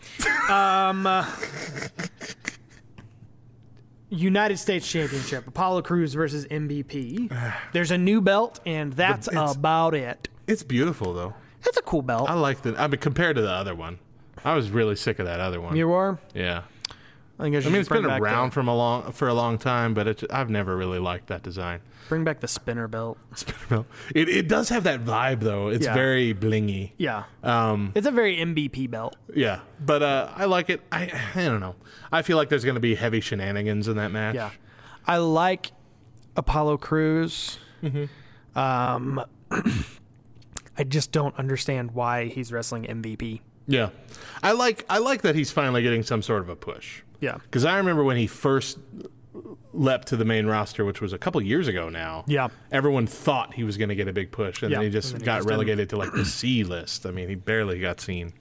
Um uh, United States Championship, Apollo Crews versus MVP. There's a new belt, and that's it's- about it. it's beautiful though. It's a cool belt. I like the. I mean, compared to the other one, I was really sick of that other one. You are? yeah. I think I, I mean, it's been around The, from a long for a long time, but it, I've never really liked that design. bring back the spinner belt. Spinner belt. It it does have that vibe though. It's Yeah. very blingy. Yeah, Um, it's a very MVP belt. yeah, but uh, I like it. I I don't know. I feel like there's going to be heavy shenanigans in that match. Yeah, I like Apollo Crews. Mm-hmm. Um, I just don't understand why he's wrestling MVP. Yeah, I like I like that he's finally getting some sort of a push. Yeah, Because I remember when he first leapt to the main roster, which was a couple years ago now. Yeah. Everyone thought he was going to get a big push, and Yeah, then he just then he got just didn't. relegated to like the C list. I mean, he barely got seen.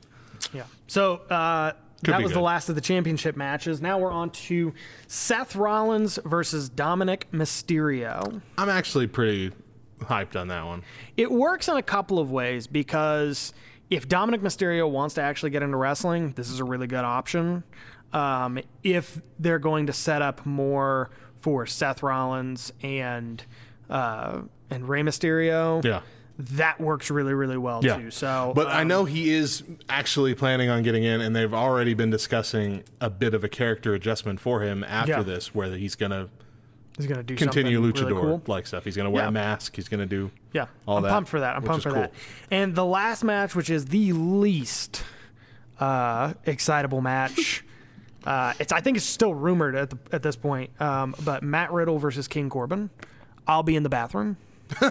yeah. So uh, that be was the last of the championship matches. Now we're on to Seth Rollins versus Dominic Mysterio. I'm actually pretty hyped on that one. It works in a couple of ways because if Dominic Mysterio wants to actually get into wrestling, this is a really good option. Um, if they're going to set up more for Seth Rollins and uh, and Rey Mysterio, Yeah. that works really really well Yeah. too. So, But I um, know he is actually planning on getting in, and they've already been discussing a bit of a character adjustment for him after Yeah. this, where he's going to he's going to do continue luchador really cool. like stuff. He's going to wear Yeah. a mask. He's going to do Yeah, all I'm that, pumped for that. I'm pumped is for that. And the last match, which is the least uh, excitable match, uh, it's I think it's still rumored at the, at this point. Um, but Matt Riddle versus King Corbin. I'll be in the bathroom.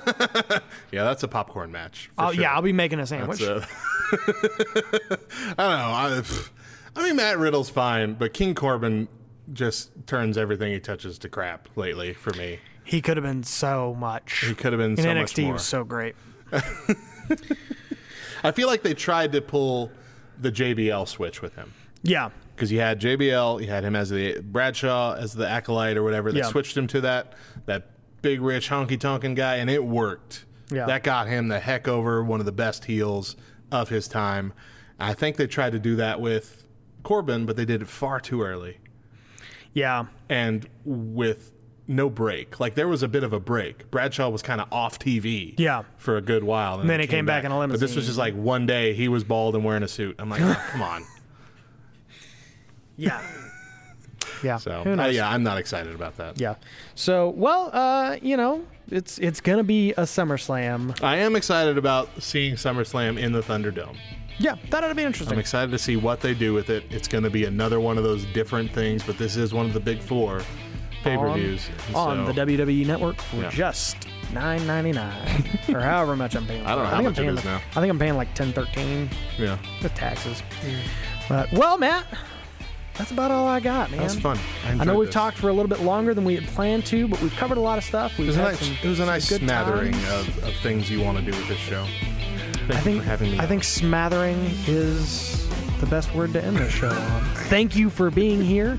Yeah, that's a popcorn match. I'll, sure. Yeah, I'll be making a sandwich. A- I don't know. I, I mean, Matt Riddle's fine, but King Corbin just turns everything he touches to crap lately for me. he could have been so much. He could have been in so NXT. much he more. was so great. I feel like they tried to pull the JBL switch with him. Yeah, because you had JBL, you had him as the Bradshaw as the acolyte or whatever. They Yeah. switched him to that that big rich honky tonkin guy, and it worked. Yeah. That got him the heck over one of the best heels of his time. I think they tried to do that with Corbin, but they did it far too early yeah, and with no break. Like there was a bit of a break. Bradshaw was kind of off TV, Yeah. for a good while, and then he came back in a limousine. But this was just like one day he was bald and wearing a suit. I'm like, oh, come on. Yeah, yeah. So Who uh, yeah, I'm not excited about that. Yeah. So, well, uh, you know, it's it's gonna be a SummerSlam. I am excited about seeing SummerSlam in the Thunderdome. Yeah, that ought to be interesting. I'm excited to see what they do with it. It's going to be another one of those different things, but this is one of the big four pay per views. on the WWE network for Yeah. just nine ninety nine or however much I'm paying. I don't know for how much I'm it is like- now. I think I'm paying like ten thirteen yeah, with taxes. But well, Matt, that's about all I got, man. that was fun. I, I know we've this. talked for a little bit longer than we had planned to, but we've covered a lot of stuff. We've It was a nice, some, it was a nice good smattering of, of things you want to do with this show. Thank I think you for having me. I on. think smattering is the best word to end this show on. Thank you for being here.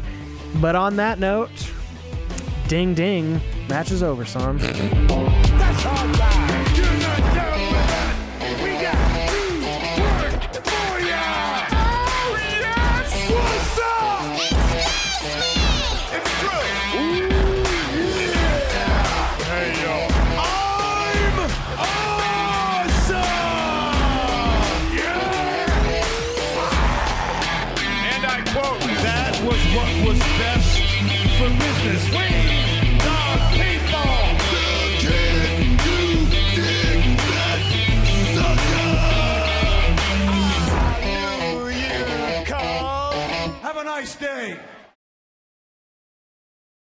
But on that note, Ding ding. Match is over, son. Hey!